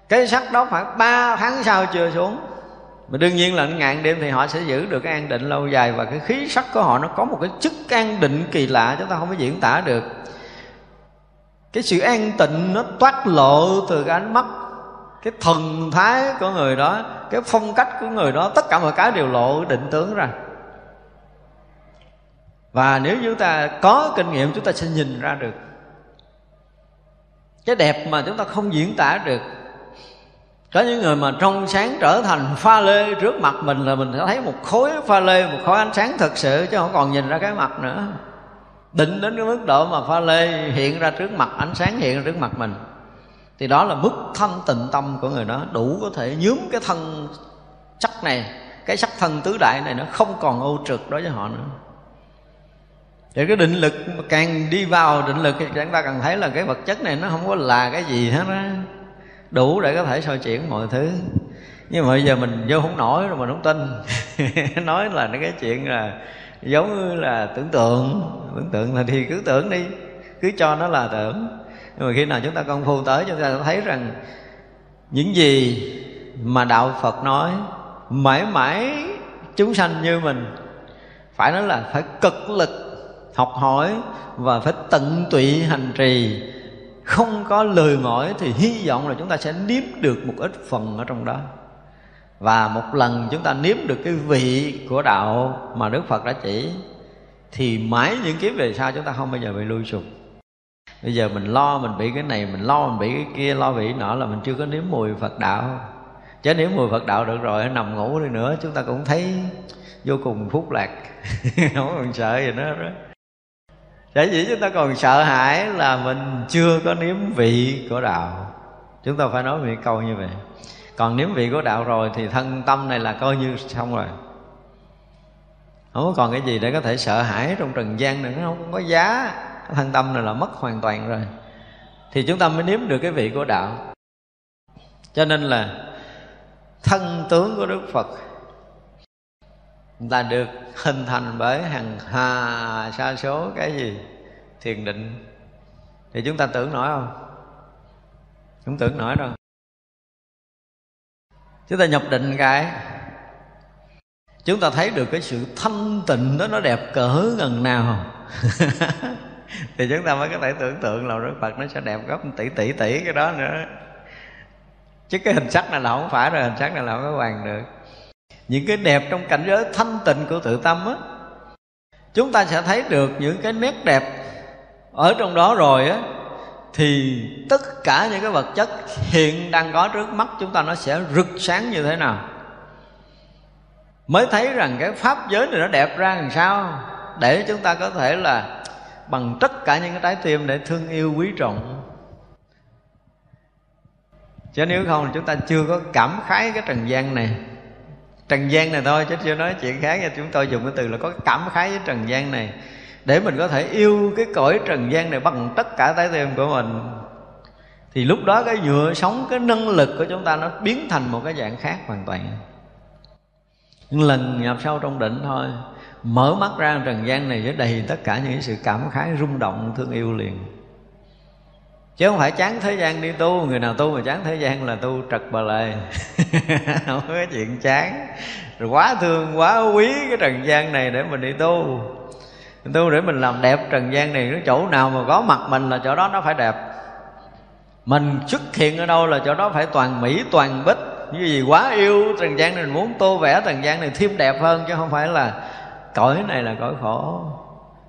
Cái sắc đó khoảng ba tháng sau chưa xuống mà đương nhiên là ngàn đêm thì họ sẽ giữ được cái an định lâu dài và cái khí sắc của họ nó có một cái chức an định kỳ lạ chúng ta không có diễn tả được. Cái sự an tịnh nó toát lộ từ cái ánh mắt, cái thần thái của người đó, cái phong cách của người đó, tất cả mọi cái đều lộ định tướng ra. Và nếu chúng ta có kinh nghiệm, chúng ta sẽ nhìn ra được. Cái đẹp mà chúng ta không diễn tả được có những người mà trong sáng trở thành pha lê trước mặt mình là mình sẽ thấy một khối pha lê, một khối ánh sáng thật sự chứ không còn nhìn ra cái mặt nữa. Định đến cái mức độ mà pha lê hiện ra trước mặt, ánh sáng hiện ra trước mặt mình, thì đó là mức thanh tịnh tâm của người đó. Đủ có thể nhướm cái thân sắc này, cái sắc thân tứ đại này nó không còn ô trực đối với họ nữa. Thì cái định lực càng đi vào định lực thì chúng ta càng thấy là cái vật chất này nó không có là cái gì hết á đủ để có thể soi chuyển mọi thứ. Nhưng mà bây giờ mình vô không nổi rồi mình không tin. Nói là cái chuyện là giống như là tưởng tượng. Tưởng tượng là thì cứ tưởng đi, cứ cho nó là tưởng. Nhưng mà khi nào chúng ta công phu tới, chúng ta thấy rằng những gì mà đạo phật nói mãi mãi chúng sanh như mình, phải nói là phải cực lực học hỏi và phải tận tụy hành trì không có lời mỏi thì hy vọng là chúng ta sẽ nếm được một ít phần ở trong đó. Và một lần chúng ta nếm được cái vị của đạo mà đức phật đã chỉ, thì mãi những kiếp về sau chúng ta không bao giờ bị lui sụp. Bây giờ mình lo mình bị cái này, mình lo mình bị cái kia, lo bị nọ là mình chưa có nếm mùi phật đạo. Chứ nếm mùi phật đạo được rồi, nằm ngủ đi nữa, chúng ta cũng thấy vô cùng phúc lạc. Không còn sợ gì nữa đó. Sở dĩ chúng ta còn sợ hãi là mình chưa có nếm vị của đạo. Chúng ta phải nói một câu như vậy. Còn nếm vị của đạo rồi thì thân tâm này là coi như xong rồi. Không còn cái gì để có thể sợ hãi trong trần gian nữa, Nó không có giá. Thân tâm này là mất hoàn toàn rồi. Thì chúng ta mới nếm được cái vị của đạo. Cho nên là thân tướng của Đức Phật là được hình thành bởi hàng hà, sa số, cái gì? Thiền định. Thì chúng ta tưởng nổi không? Không tưởng nổi đâu chúng ta nhập định cái. Chúng ta thấy được cái sự thanh tịnh đó, nó đẹp cỡ gần nào. Thì chúng ta mới có thể tưởng tượng là Đức Phật nó sẽ đẹp gấp tỷ tỷ tỷ cái đó nữa. Chứ cái hình sắc này là không phải rồi, hình sắc này là không có hoàn được những cái đẹp trong cảnh giới thanh tịnh của tự tâm á, chúng ta sẽ thấy được những cái nét đẹp ở trong đó rồi á, thì tất cả những cái vật chất hiện đang có trước mắt chúng ta nó sẽ rực sáng như thế nào. Mới thấy rằng cái pháp giới này nó đẹp ra làm sao, để chúng ta có thể là bằng tất cả những cái trái tim để thương yêu quý trọng. Chứ nếu không, chúng ta chưa có cảm khái cái trần gian này trần gian này thôi, chứ chưa nói chuyện khác nha. Chúng tôi dùng cái từ là có cảm khái với trần gian này. Để mình có thể yêu cái cõi trần gian này bằng tất cả trái tim của mình. Thì lúc đó cái nhựa sống, cái năng lực của chúng ta nó biến thành một cái dạng khác hoàn toàn. Lần nhập sâu trong định thôi, mở mắt ra trần gian này với đầy tất cả những sự cảm khái rung động, thương yêu liền chứ không phải chán thế gian đi tu, người nào tu mà chán thế gian là tu trật bà lề. Không có chuyện chán. Rồi quá thương, quá quý cái trần gian này để mình đi tu. Mình tu để mình làm đẹp trần gian này cái chỗ nào mà có mặt mình là chỗ đó nó phải đẹp. Mình xuất hiện ở đâu là chỗ đó phải toàn mỹ, toàn bích. Như gì quá yêu trần gian này muốn tô vẽ trần gian này thêm đẹp hơn, chứ không phải là cõi này là cõi khổ.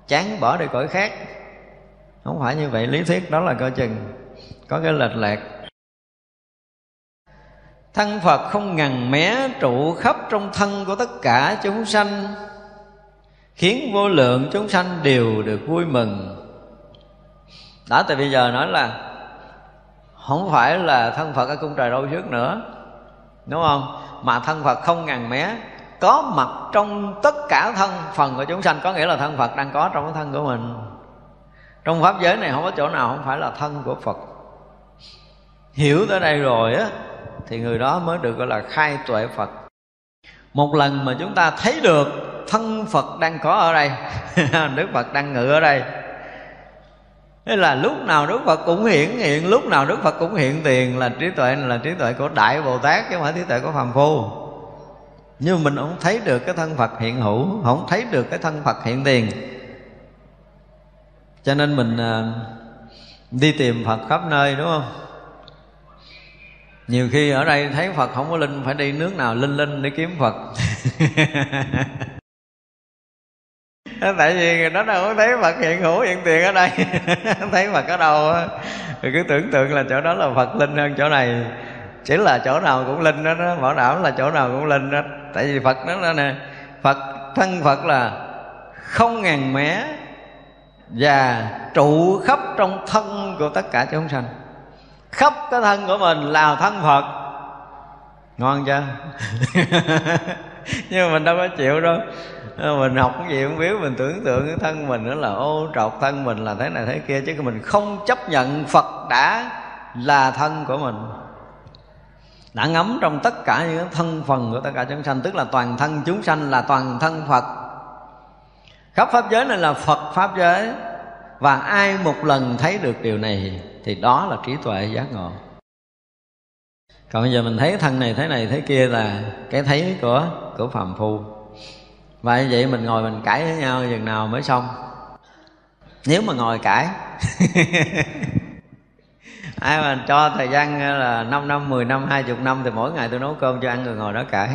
Chán bỏ đi cõi khác không phải như vậy, lý thuyết đó là coi chừng. Có cái lệch lạc. Thân phật không ngần mé trụ khắp trong thân của tất cả chúng sanh, khiến vô lượng chúng sanh đều được vui mừng. Đã từ bây giờ nói là không phải là thân phật ở cung trời đâu trước nữa, đúng không? Mà thân phật không ngần mé, có mặt trong tất cả thân, phần của chúng sanh, có nghĩa là thân phật đang có trong cái thân của mình trong pháp giới này không có chỗ nào không phải là thân của phật. Hiểu tới đây rồi á, thì người đó mới được gọi là khai tuệ phật. Một lần mà chúng ta thấy được thân phật đang có ở đây, đức phật đang ngự ở đây. Thế là lúc nào Đức Phật cũng hiển hiện, Lúc nào Đức Phật cũng hiện tiền Là trí tuệ, là trí tuệ của Đại Bồ Tát Chứ không phải trí tuệ của phàm phu. Nhưng mình không thấy được cái thân Phật hiện hữu, Không thấy được cái thân Phật hiện tiền cho nên mình à, đi tìm phật khắp nơi đúng không? Nhiều khi ở đây thấy phật không có linh phải đi nước nào linh linh để kiếm phật. Tại vì người đó đâu có thấy phật hiện hữu hiện tiền ở đây. Thấy phật ở đâu thì cứ tưởng tượng là chỗ đó là phật linh hơn chỗ này. Chỉ là chỗ nào cũng linh đó, đó bảo đảm là chỗ nào cũng linh đó tại vì phật đó nè phật thân phật là không ngàn mé và trụ khắp trong thân của tất cả chúng sanh. Khắp cái thân của mình là thân phật. Ngon chưa? Nhưng mà mình đâu có chịu đâu. Ờ, mình học cái gì không biết mình tưởng tượng cái thân mình đó là ô trọc, thân mình là thế này thế kia, chứ mình không chấp nhận phật đã là thân của mình. Đã ngấm trong tất cả những thân phần của tất cả chúng sanh, tức là toàn thân chúng sanh là toàn thân phật khắp pháp giới này là phật pháp giới. Và ai một lần thấy được điều này thì đó là trí tuệ giác ngộ. Còn bây giờ mình thấy thân này thế này thế kia là cái thấy của của phàm phu. Và như vậy mình ngồi mình cãi với nhau chừng nào mới xong. Nếu mà ngồi cãi, ai mà cho thời gian là 5 năm 10 năm 20 năm thì mỗi ngày tôi nấu cơm cho ăn người ngồi đó cãi.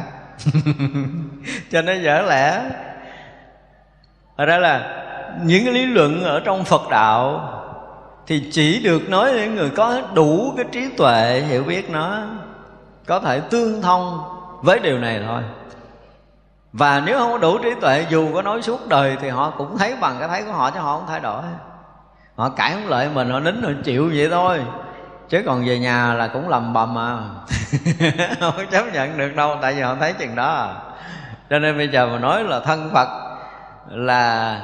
Cho nó dở lẽ. Thật ra là những cái lý luận ở trong phật đạo thì chỉ được nói những người có đủ cái trí tuệ hiểu biết nó, có thể tương thông với điều này thôi. Và nếu không có đủ trí tuệ, dù có nói suốt đời thì họ cũng thấy bằng cái thấy của họ, chứ họ không thay đổi. Họ cãi không lợi mình, họ nín, họ chịu vậy thôi. Chứ còn về nhà là cũng lầm bầm à không chấp nhận được đâu, tại vì họ thấy chừng đó. À cho nên bây giờ mà nói là thân phật là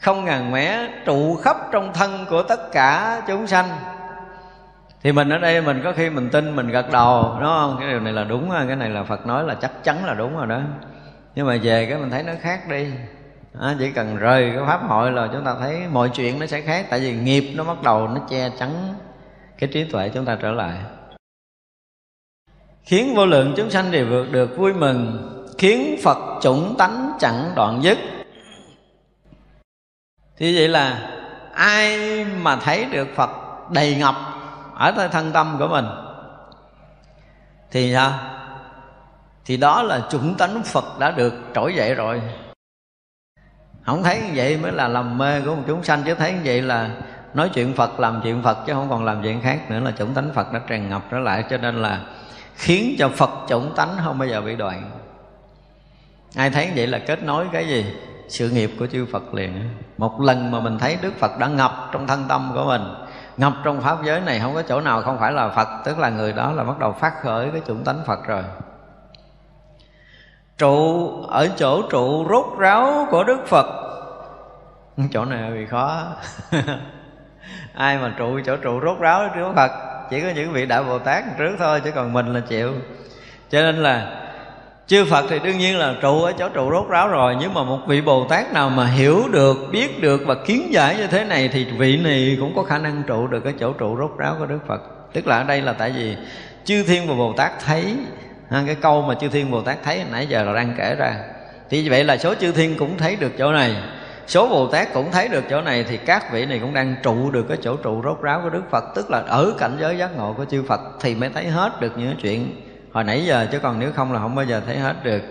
không ngàn mé trụ khắp trong thân của tất cả chúng sanh. Thì mình ở đây mình có khi mình tin mình gật đầu đúng không? Cái điều này là đúng cái này là phật nói là chắc chắn là đúng rồi đó. Nhưng mà về cái mình thấy nó khác đi. À, chỉ cần rời cái pháp hội là chúng ta thấy mọi chuyện nó sẽ khác tại vì nghiệp nó bắt đầu nó che chắn cái trí tuệ chúng ta trở lại. Khiến vô lượng chúng sanh đều vượt được vui mừng khiến phật chủng tánh chẳng đoạn dứt thì vậy là ai mà thấy được phật đầy ngập ở nơi thân tâm của mình, thì sao? Thì đó là chủng tánh phật đã được trỗi dậy rồi. Không thấy như vậy mới là lầm mê của một chúng sanh, chứ thấy như vậy là nói chuyện phật làm chuyện phật, chứ không còn làm chuyện khác nữa là chủng tánh phật đã tràn ngập trở lại. Cho nên là khiến cho phật chủng tánh không bao giờ bị đoạn. Ai thấy như vậy là kết nối cái gì? Sự nghiệp của chư phật liền. Một lần mà mình thấy đức phật đã ngập trong thân tâm của mình, ngập trong pháp giới này, không có chỗ nào không phải là phật, tức là người đó là bắt đầu phát khởi cái chủng tánh phật rồi. Trụ, ở chỗ trụ rốt ráo của đức phật. Chỗ này bị khó. Ai mà trụ chỗ trụ rốt ráo trước phật? Chỉ có những vị đại bồ tát trước thôi, chứ còn mình là chịu. Cho nên là chư phật thì đương nhiên là trụ ở chỗ trụ rốt ráo rồi. Nhưng mà một vị bồ tát nào mà hiểu được, biết được và kiến giải như thế này thì vị này cũng có khả năng trụ được cái chỗ trụ rốt ráo của đức phật. Tức là ở đây là tại vì chư thiên và bồ tát thấy cái câu mà chư thiên bồ tát thấy nãy giờ là đang kể ra. Thì vậy là số chư thiên cũng thấy được chỗ này, số bồ tát cũng thấy được chỗ này thì các vị này cũng đang trụ được cái chỗ trụ rốt ráo của đức phật. Tức là ở cảnh giới giác ngộ của chư phật thì mới thấy hết được những chuyện hồi nãy giờ chứ còn nếu không là không bao giờ thấy hết được.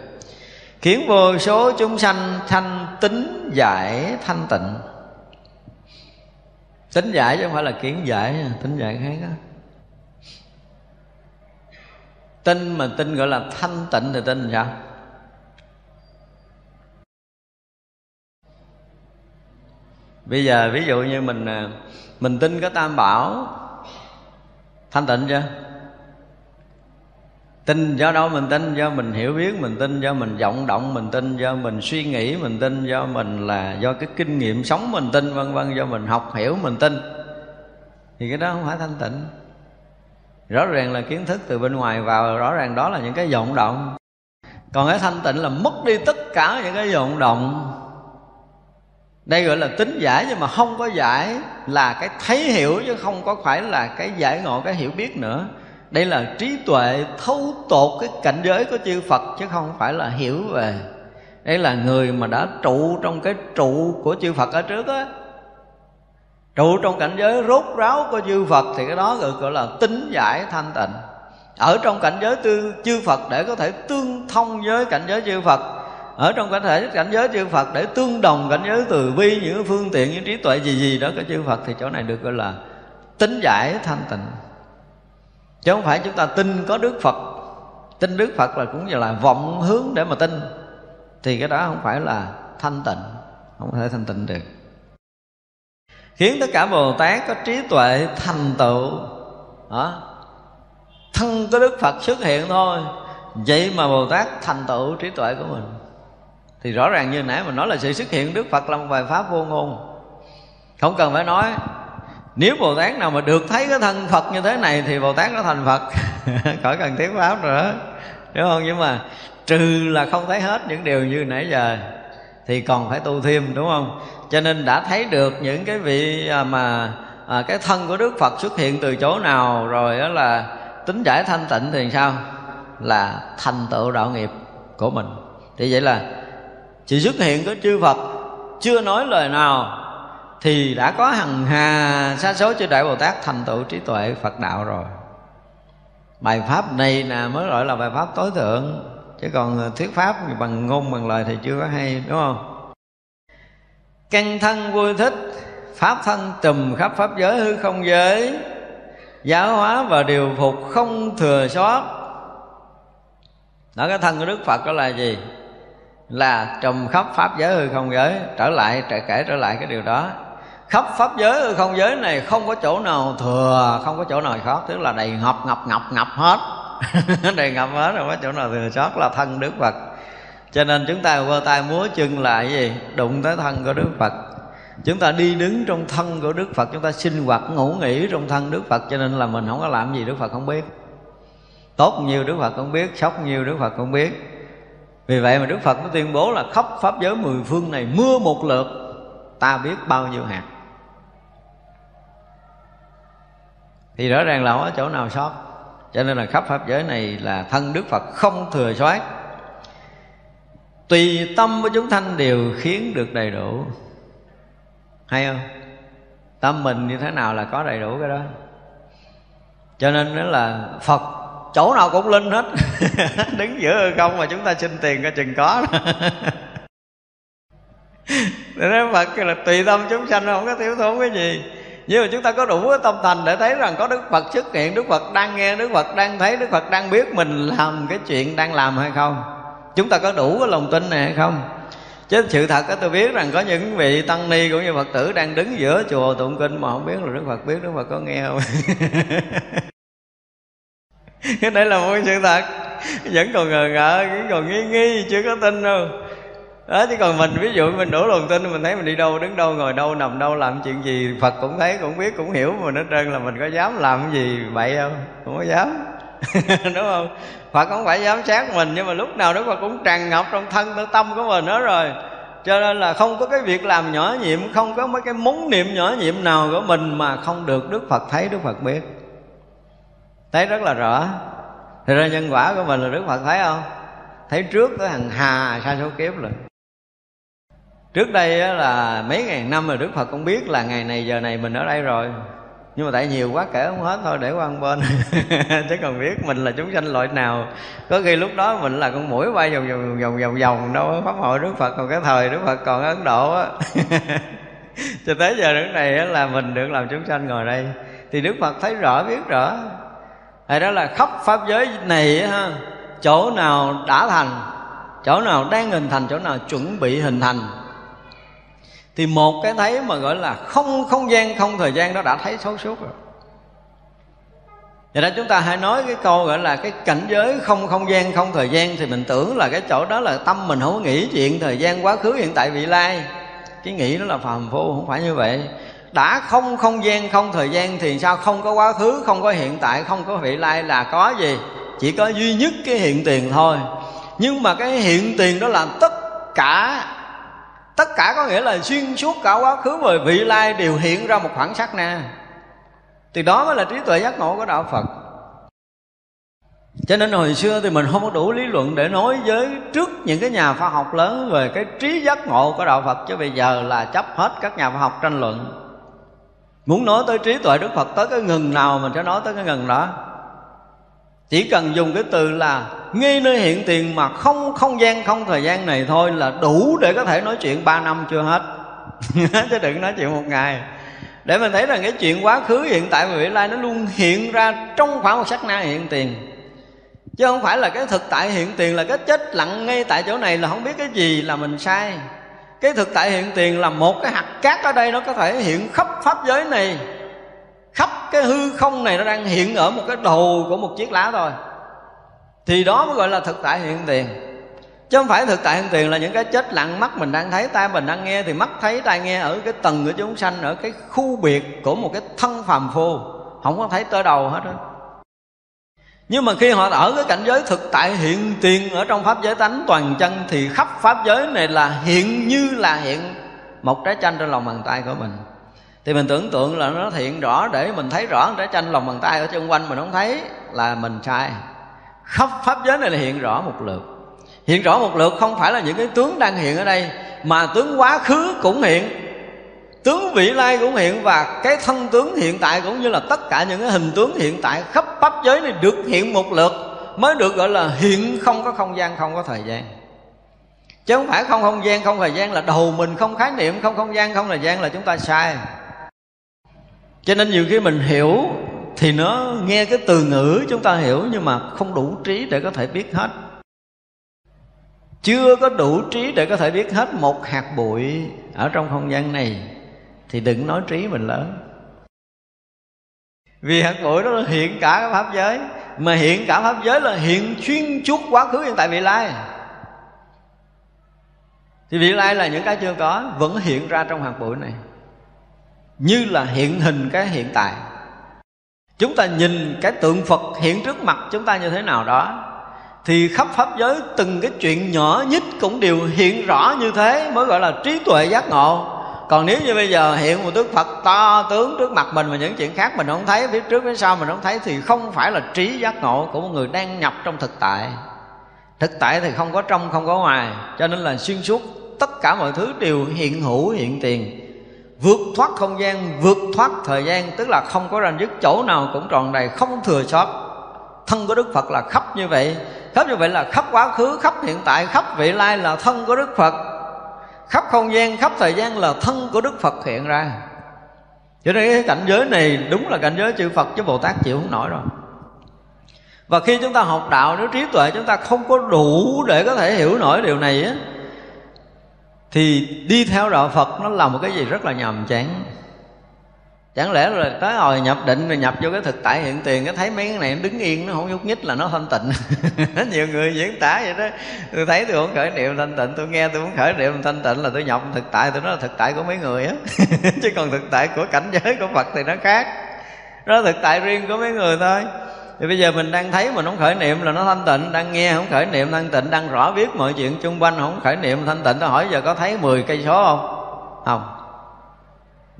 Khiến vô số chúng sanh thanh tính giải thanh tịnh. Tính giải chứ không phải là kiến giải, tính giải khác đó tin mà tin gọi là thanh tịnh thì tin sao? Bây giờ ví dụ như mình à, mình tin có tam bảo, thanh tịnh chưa? Tin do đâu mình tin, do mình hiểu biết, mình tin do mình vọng động, mình tin do mình suy nghĩ, mình tin do mình là do cái kinh nghiệm sống mình tin, vân vân, do mình học hiểu, mình tin. Thì cái đó không phải thanh tịnh. Rõ ràng là kiến thức từ bên ngoài vào, rõ ràng đó là những cái vọng động. Còn cái thanh tịnh là mất đi tất cả những cái vọng động. Đây gọi là tính giải, nhưng mà không có giải là cái thấy hiểu chứ không có phải là cái giải ngộ, cái hiểu biết nữa đây là trí tuệ thấu tột cái cảnh giới của chư phật chứ không phải là hiểu về. Đây là người mà đã trụ trong cái trụ của chư phật ở trước á. Trụ trong cảnh giới rốt ráo của chư phật thì cái đó gọi là tính giải thanh tịnh. Ở trong cảnh giới tư, chư phật để có thể tương thông với cảnh giới chư phật. Ở trong cảnh thể, cảnh giới chư Phật để tương đồng cảnh giới từ bi, những phương tiện, những trí tuệ gì gì đó của chư Phật thì chỗ này được gọi là tính giải thanh tịnh chứ không phải chúng ta tin có Đức Phật. Tin Đức Phật là cũng như là vọng hướng để mà tin. Thì cái đó không phải là thanh tịnh, không thể thanh tịnh được. Khiến tất cả Bồ Tát có trí tuệ thành tựu. Hả? Thân có đức phật xuất hiện thôi, vậy mà bồ tát thành tựu trí tuệ của mình. Thì rõ ràng như nãy mình nói là sự xuất hiện đức phật là một bài pháp vô ngôn. Không cần phải nói nếu bồ tát nào mà được thấy cái thân phật như thế này thì bồ tát nó thành phật. Khỏi cần thiết pháp nữa. Đúng không? Nhưng mà trừ là không thấy hết những điều như nãy giờ thì còn phải tu thêm đúng không? Cho nên đã thấy được những cái vị à, mà à, cái thân của đức phật xuất hiện từ chỗ nào rồi đó là tính giải thanh tịnh thì sao? Là thành tựu đạo nghiệp của mình. Thì vậy là chỉ xuất hiện của chư phật chưa nói lời nào thì đã có hằng hà sa số chư đại bồ tát thành tựu trí tuệ phật đạo rồi. Bài pháp này là mới gọi là bài pháp tối thượng. Chứ còn thuyết pháp bằng ngôn, bằng lời thì chưa có hay, đúng không? Căn thân vui thích, pháp thân trùm khắp pháp giới hư không giới. Giáo hóa và điều phục không thừa sót. Đó cái thân của đức phật đó là gì? Là trùm khắp pháp giới hư không giới. Trở lại, trở kể trở lại cái điều đó khắp pháp giới, không giới này không có chỗ nào thừa, không có chỗ nào sót, tức là đầy ngập ngập ngập ngập hết. Đầy ngập hết rồi có chỗ nào thừa sót là thân đức phật. Cho nên chúng ta vơ tay múa chân lại gì? Đụng tới thân của đức phật. Chúng ta đi đứng trong thân của đức phật, chúng ta sinh hoạt, ngủ nghỉ trong thân đức phật, cho nên là mình không có làm gì, đức phật không biết. Tốt nhiều đức phật không biết, sốc nhiều đức phật không biết. Vì vậy mà đức phật mới tuyên bố là khắp pháp giới mười phương này mưa một lượt, ta biết bao nhiêu hạt. Thì rõ ràng là không có chỗ nào sót. Cho nên là khắp pháp giới này là thân đức phật không thừa soát. Tùy tâm của chúng thanh đều khiến được đầy đủ. Hay không? Tâm mình như thế nào là có đầy đủ cái đó. Cho nên đó là phật chỗ nào cũng linh hết. Đứng giữa không mà chúng ta xin tiền coi chừng có Để nói Phật là tùy tâm chúng sanh không có thiếu thốn cái gì nhưng mà chúng ta có đủ tâm thành để thấy rằng có Đức Phật xuất hiện Đức Phật đang nghe, Đức Phật đang thấy Đức Phật đang biết mình làm cái chuyện đang làm hay không. Chúng ta có đủ cái lòng tin này hay không? Chứ sự thật á tôi biết rằng có những vị tăng ni cũng như Phật tử đang đứng giữa chùa tụng kinh mà không biết là Đức Phật biết Đức Phật có nghe không? Cái đấy là một sự thật. Vẫn còn ngờ ngợ vẫn còn nghi nghi chưa có tin đâu đó, chứ còn mình, ví dụ mình đổ lòng tin, mình thấy mình đi đâu, đứng đâu, ngồi đâu, nằm đâu, làm chuyện gì, phật cũng thấy, cũng biết, cũng hiểu mà nó trơn là mình có dám làm cái gì vậy không? Không có dám. Đúng không? Phật không phải giám sát mình, nhưng mà lúc nào đức phật cũng tràn ngập trong thân, trong tâm của mình đó rồi. Cho nên là không có cái việc làm nhỏ nhiệm, không có mấy cái muốn niệm nhỏ nhiệm nào của mình mà không được đức phật thấy, đức phật biết. Thấy rất là rõ. Thì ra nhân quả của mình là đức phật thấy không? Thấy trước tới hàng hà sa số kiếp rồi trước đây là mấy ngàn năm rồi đức phật cũng biết là ngày này giờ này mình ở đây rồi. Nhưng mà tại nhiều quá kể không hết thôi, để qua một bên. Chứ còn biết mình là chúng sanh loại nào. Có khi lúc đó mình là con mũi bay vòng vòng vòng vòng vòng, đâu pháp hội đức phật, còn cái thời đức phật còn ấn độ á. Cho tới giờ lúc này là mình được làm chúng sanh ngồi đây. Thì đức phật thấy rõ, biết rõ. Hay đó là khắp pháp giới này ha, chỗ nào đã thành, chỗ nào đang hình thành, chỗ nào chuẩn bị hình thành thì một cái thấy mà gọi là không không gian, không thời gian đó đã thấy xấu suốt rồi. Vậy đó chúng ta hãy nói cái câu gọi là cái cảnh giới không không gian, không thời gian Thì mình tưởng là cái chỗ đó là tâm mình không có nghĩ chuyện thời gian quá khứ hiện tại vị lai. Cái nghĩ đó là phàm phu, không phải như vậy. Đã không không gian, không thời gian thì sao? Không có quá khứ, không có hiện tại, không có vị lai là có gì? Chỉ có duy nhất cái hiện tiền thôi. Nhưng mà cái hiện tiền đó là tất cả tất cả có nghĩa là xuyên suốt cả quá khứ và vị lai đều hiện ra một khoảng sắc na. Thì đó mới là trí tuệ giác ngộ của đạo phật. Cho nên hồi xưa thì mình không có đủ lý luận để nói với trước những cái nhà khoa học lớn về cái trí giác ngộ của đạo Phật, chứ bây giờ là chấp hết các nhà khoa học tranh luận. Muốn nói tới trí tuệ Đức Phật tới cái ngừng nào mình sẽ nói tới cái ngừng đó. Chỉ cần dùng cái từ là ngay nơi hiện tiền mà không không gian, không thời gian này thôi là đủ để có thể nói chuyện ba năm chưa hết. Chứ đừng nói chuyện một ngày. Để mình thấy rằng cái chuyện quá khứ hiện tại và vị lai nó luôn hiện ra trong khoảng một sắc na hiện tiền. Chứ không phải là cái thực tại hiện tiền là cái chết lặng ngay tại chỗ này là không biết cái gì là mình sai. Cái thực tại hiện tiền là một cái hạt cát ở đây nó có thể hiện khắp pháp giới này. Khắp cái hư không này nó đang hiện ở một cái đầu của một chiếc lá thôi thì đó mới gọi là thực tại hiện tiền. Chứ không phải thực tại hiện tiền là những cái chết lặng mắt mình đang thấy, tai mình đang nghe, thì mắt thấy, tai nghe ở cái tầng của chúng sanh, ở cái khu biệt của một cái thân phàm phu. Không có thấy tới đầu hết đó nhưng mà khi họ ở cái cảnh giới thực tại hiện tiền ở trong pháp giới tánh toàn chân, thì khắp pháp giới này là hiện như là hiện một trái chanh trên lòng bàn tay của mình. Thì mình tưởng tượng là nó hiện rõ, để mình thấy rõ trái chanh lòng bàn tay ở xung quanh mình không thấy là mình sai khắp pháp giới này là hiện rõ một lượt. Hiện rõ một lượt không phải là những cái tướng đang hiện ở đây, mà tướng quá khứ cũng hiện, tướng vị lai cũng hiện, và cái thân tướng hiện tại cũng như là tất cả những cái hình tướng hiện tại khắp pháp giới này được hiện một lượt, mới được gọi là hiện không có không gian, không có thời gian. Chứ không phải không không gian, không thời gian là đầu mình, không khái niệm, không không gian, không thời gian là chúng ta sai. Cho nên nhiều khi mình hiểu thì nó nghe cái từ ngữ chúng ta hiểu nhưng mà không đủ trí để có thể biết hết. Chưa có đủ trí để có thể biết hết một hạt bụi ở trong không gian này, thì đừng nói trí mình lớn. Vì hạt bụi đó hiện cả cái pháp giới, mà hiện cả pháp giới là hiện xuyên suốt quá khứ hiện tại vị lai. Thì vị lai là những cái chưa có vẫn hiện ra trong hạt bụi này, như là hiện hình cái hiện tại chúng ta nhìn cái tượng phật hiện trước mặt chúng ta như thế nào đó, thì khắp pháp giới từng cái chuyện nhỏ nhất cũng đều hiện rõ như thế mới gọi là trí tuệ giác ngộ. Còn nếu như bây giờ hiện một tướng phật to tướng trước mặt mình mà những chuyện khác mình không thấy biết trước phía sau mình không thấy, thì không phải là trí giác ngộ của một người đang nhập trong thực tại. Thực tại thì không có trong, không có ngoài, cho nên là xuyên suốt tất cả mọi thứ đều hiện hữu, hiện tiền vượt thoát không gian, vượt thoát thời gian, tức là không có ranh dứt chỗ nào cũng tròn đầy, không thừa sót thân của đức phật là khắp như vậy. Khắp như vậy là khắp quá khứ, khắp hiện tại, khắp vị lai là thân của đức phật. Khắp không gian, khắp thời gian là thân của đức phật hiện ra. Cho nên cái cảnh giới này đúng là cảnh giới chư phật chứ bồ tát chịu không nổi rồi. Và khi chúng ta học đạo, nếu trí tuệ chúng ta không có đủ để có thể hiểu nổi điều này á thì đi theo đạo phật nó là một cái gì rất là nhàm chán. Chẳng lẽ là tới hồi nhập định rồi nhập vô cái thực tại hiện tiền, cái thấy mấy cái này đứng yên, nó không nhúc nhích là nó thanh tịnh. Nhiều người diễn tả vậy đó. Tôi thấy tôi không khởi niệm thanh tịnh, tôi nghe tôi muốn khởi niệm thanh tịnh là tôi nhập thực tại, tôi nói là thực tại của mấy người á. Chứ còn thực tại của cảnh giới của phật thì nó khác. Đó là thực tại riêng của mấy người thôi thì bây giờ mình đang thấy mình không khởi niệm là nó thanh tịnh, đang nghe không khởi niệm thanh tịnh, đang rõ biết mọi chuyện chung quanh, không khởi niệm thanh tịnh. Tôi hỏi giờ có thấy 10 cây số không? Không.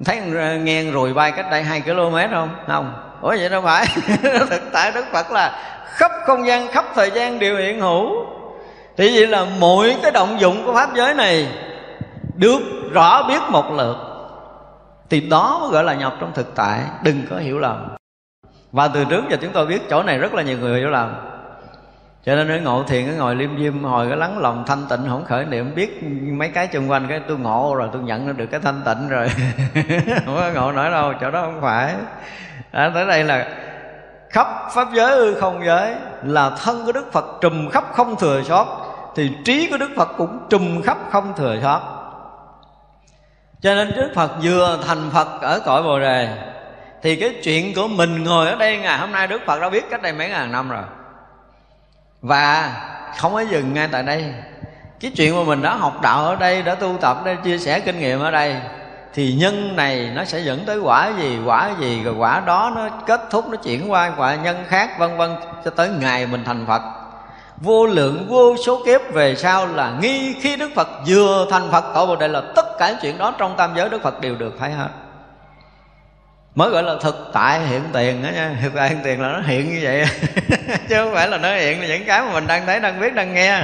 Thấy nghe rồi bay cách đây hai km không? Không. Ủa, vậy đâu phải. Thực tại đức phật là khắp không gian, khắp thời gian đều hiện hữu. Thì vậy là mỗi cái động dụng của pháp giới này được rõ biết một lượt. Thì đó mới gọi là nhập trong thực tại. Đừng có hiểu lầm và từ trước giờ chúng tôi biết chỗ này rất là nhiều người hiểu làm. Cho nên nó ngộ thiền cái ngồi liêm diêm hồi cái lắng lòng thanh tịnh không khởi niệm biết mấy cái xung quanh cái tôi ngộ rồi tôi nhận được cái thanh tịnh rồi. Không có ngộ nổi đâu chỗ đó không phải. À, tới đây là khắp pháp giới ư không giới là thân của đức phật trùm khắp không thừa sót thì trí của đức phật cũng trùm khắp không thừa sót cho nên đức phật vừa thành phật ở cõi bồ đề thì cái chuyện của mình ngồi ở đây ngày hôm nay đức phật đã biết cách đây mấy ngàn năm rồi. Và không có dừng ngay tại đây. Cái chuyện mà mình đã học đạo ở đây, đã tu tập, đã chia sẻ kinh nghiệm ở đây, thì nhân này nó sẽ dẫn tới quả gì quả gì, rồi quả đó nó kết thúc, nó chuyển qua quả nhân khác, vân vân, cho tới ngày mình thành phật. Vô lượng, vô số kiếp về sau là nghi khi đức phật vừa thành phật, tổ bồ đề là tất cả chuyện đó trong tam giới đức phật đều được thấy hết mới gọi là thực tại hiện tiền đó nha. Thực tại hiện tiền là nó hiện như vậy chứ không phải là nó hiện là những cái mà mình đang thấy, đang biết, đang nghe.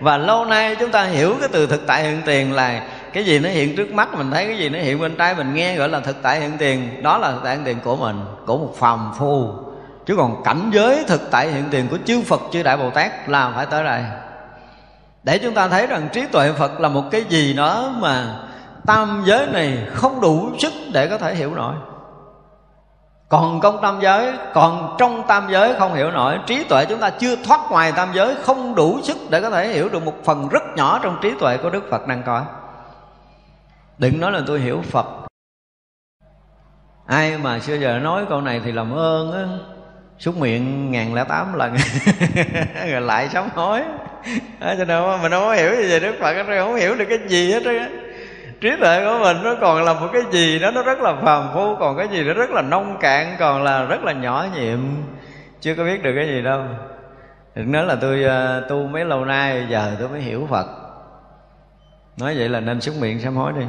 Và lâu nay chúng ta hiểu cái từ thực tại hiện tiền là cái gì nó hiện trước mắt, mình thấy cái gì nó hiện bên trái, mình nghe gọi là thực tại hiện tiền. Đó là thực tại hiện tiền của mình, của một phàm phu. Chứ còn cảnh giới thực tại hiện tiền của chư Phật, chư Đại Bồ Tát là phải tới đây. Để chúng ta thấy rằng trí tuệ Phật là một cái gì đó mà tam giới này không đủ sức để có thể hiểu nổi còn công tam giới còn trong tam giới không hiểu nổi. Trí tuệ chúng ta chưa thoát ngoài tam giới không đủ sức để có thể hiểu được một phần rất nhỏ trong trí tuệ của đức phật đang có. Đừng nói là tôi hiểu phật. Ai mà xưa giờ nói câu này thì làm ơn á. Xúc miệng ngàn lẻ tám lần. Rồi lại sám hối. À, cho nên mình không có hiểu gì về đức phật không hiểu được cái gì hết á trí tuệ của mình nó còn là một cái gì đó nó rất là phàm phu còn cái gì nó rất là nông cạn còn là rất là nhỏ nhiệm. Chưa có biết được cái gì đâu. Đừng nói là tôi uh, tu mấy lâu nay giờ tôi mới hiểu phật. Nói vậy là nên xuống miệng sám hối đi.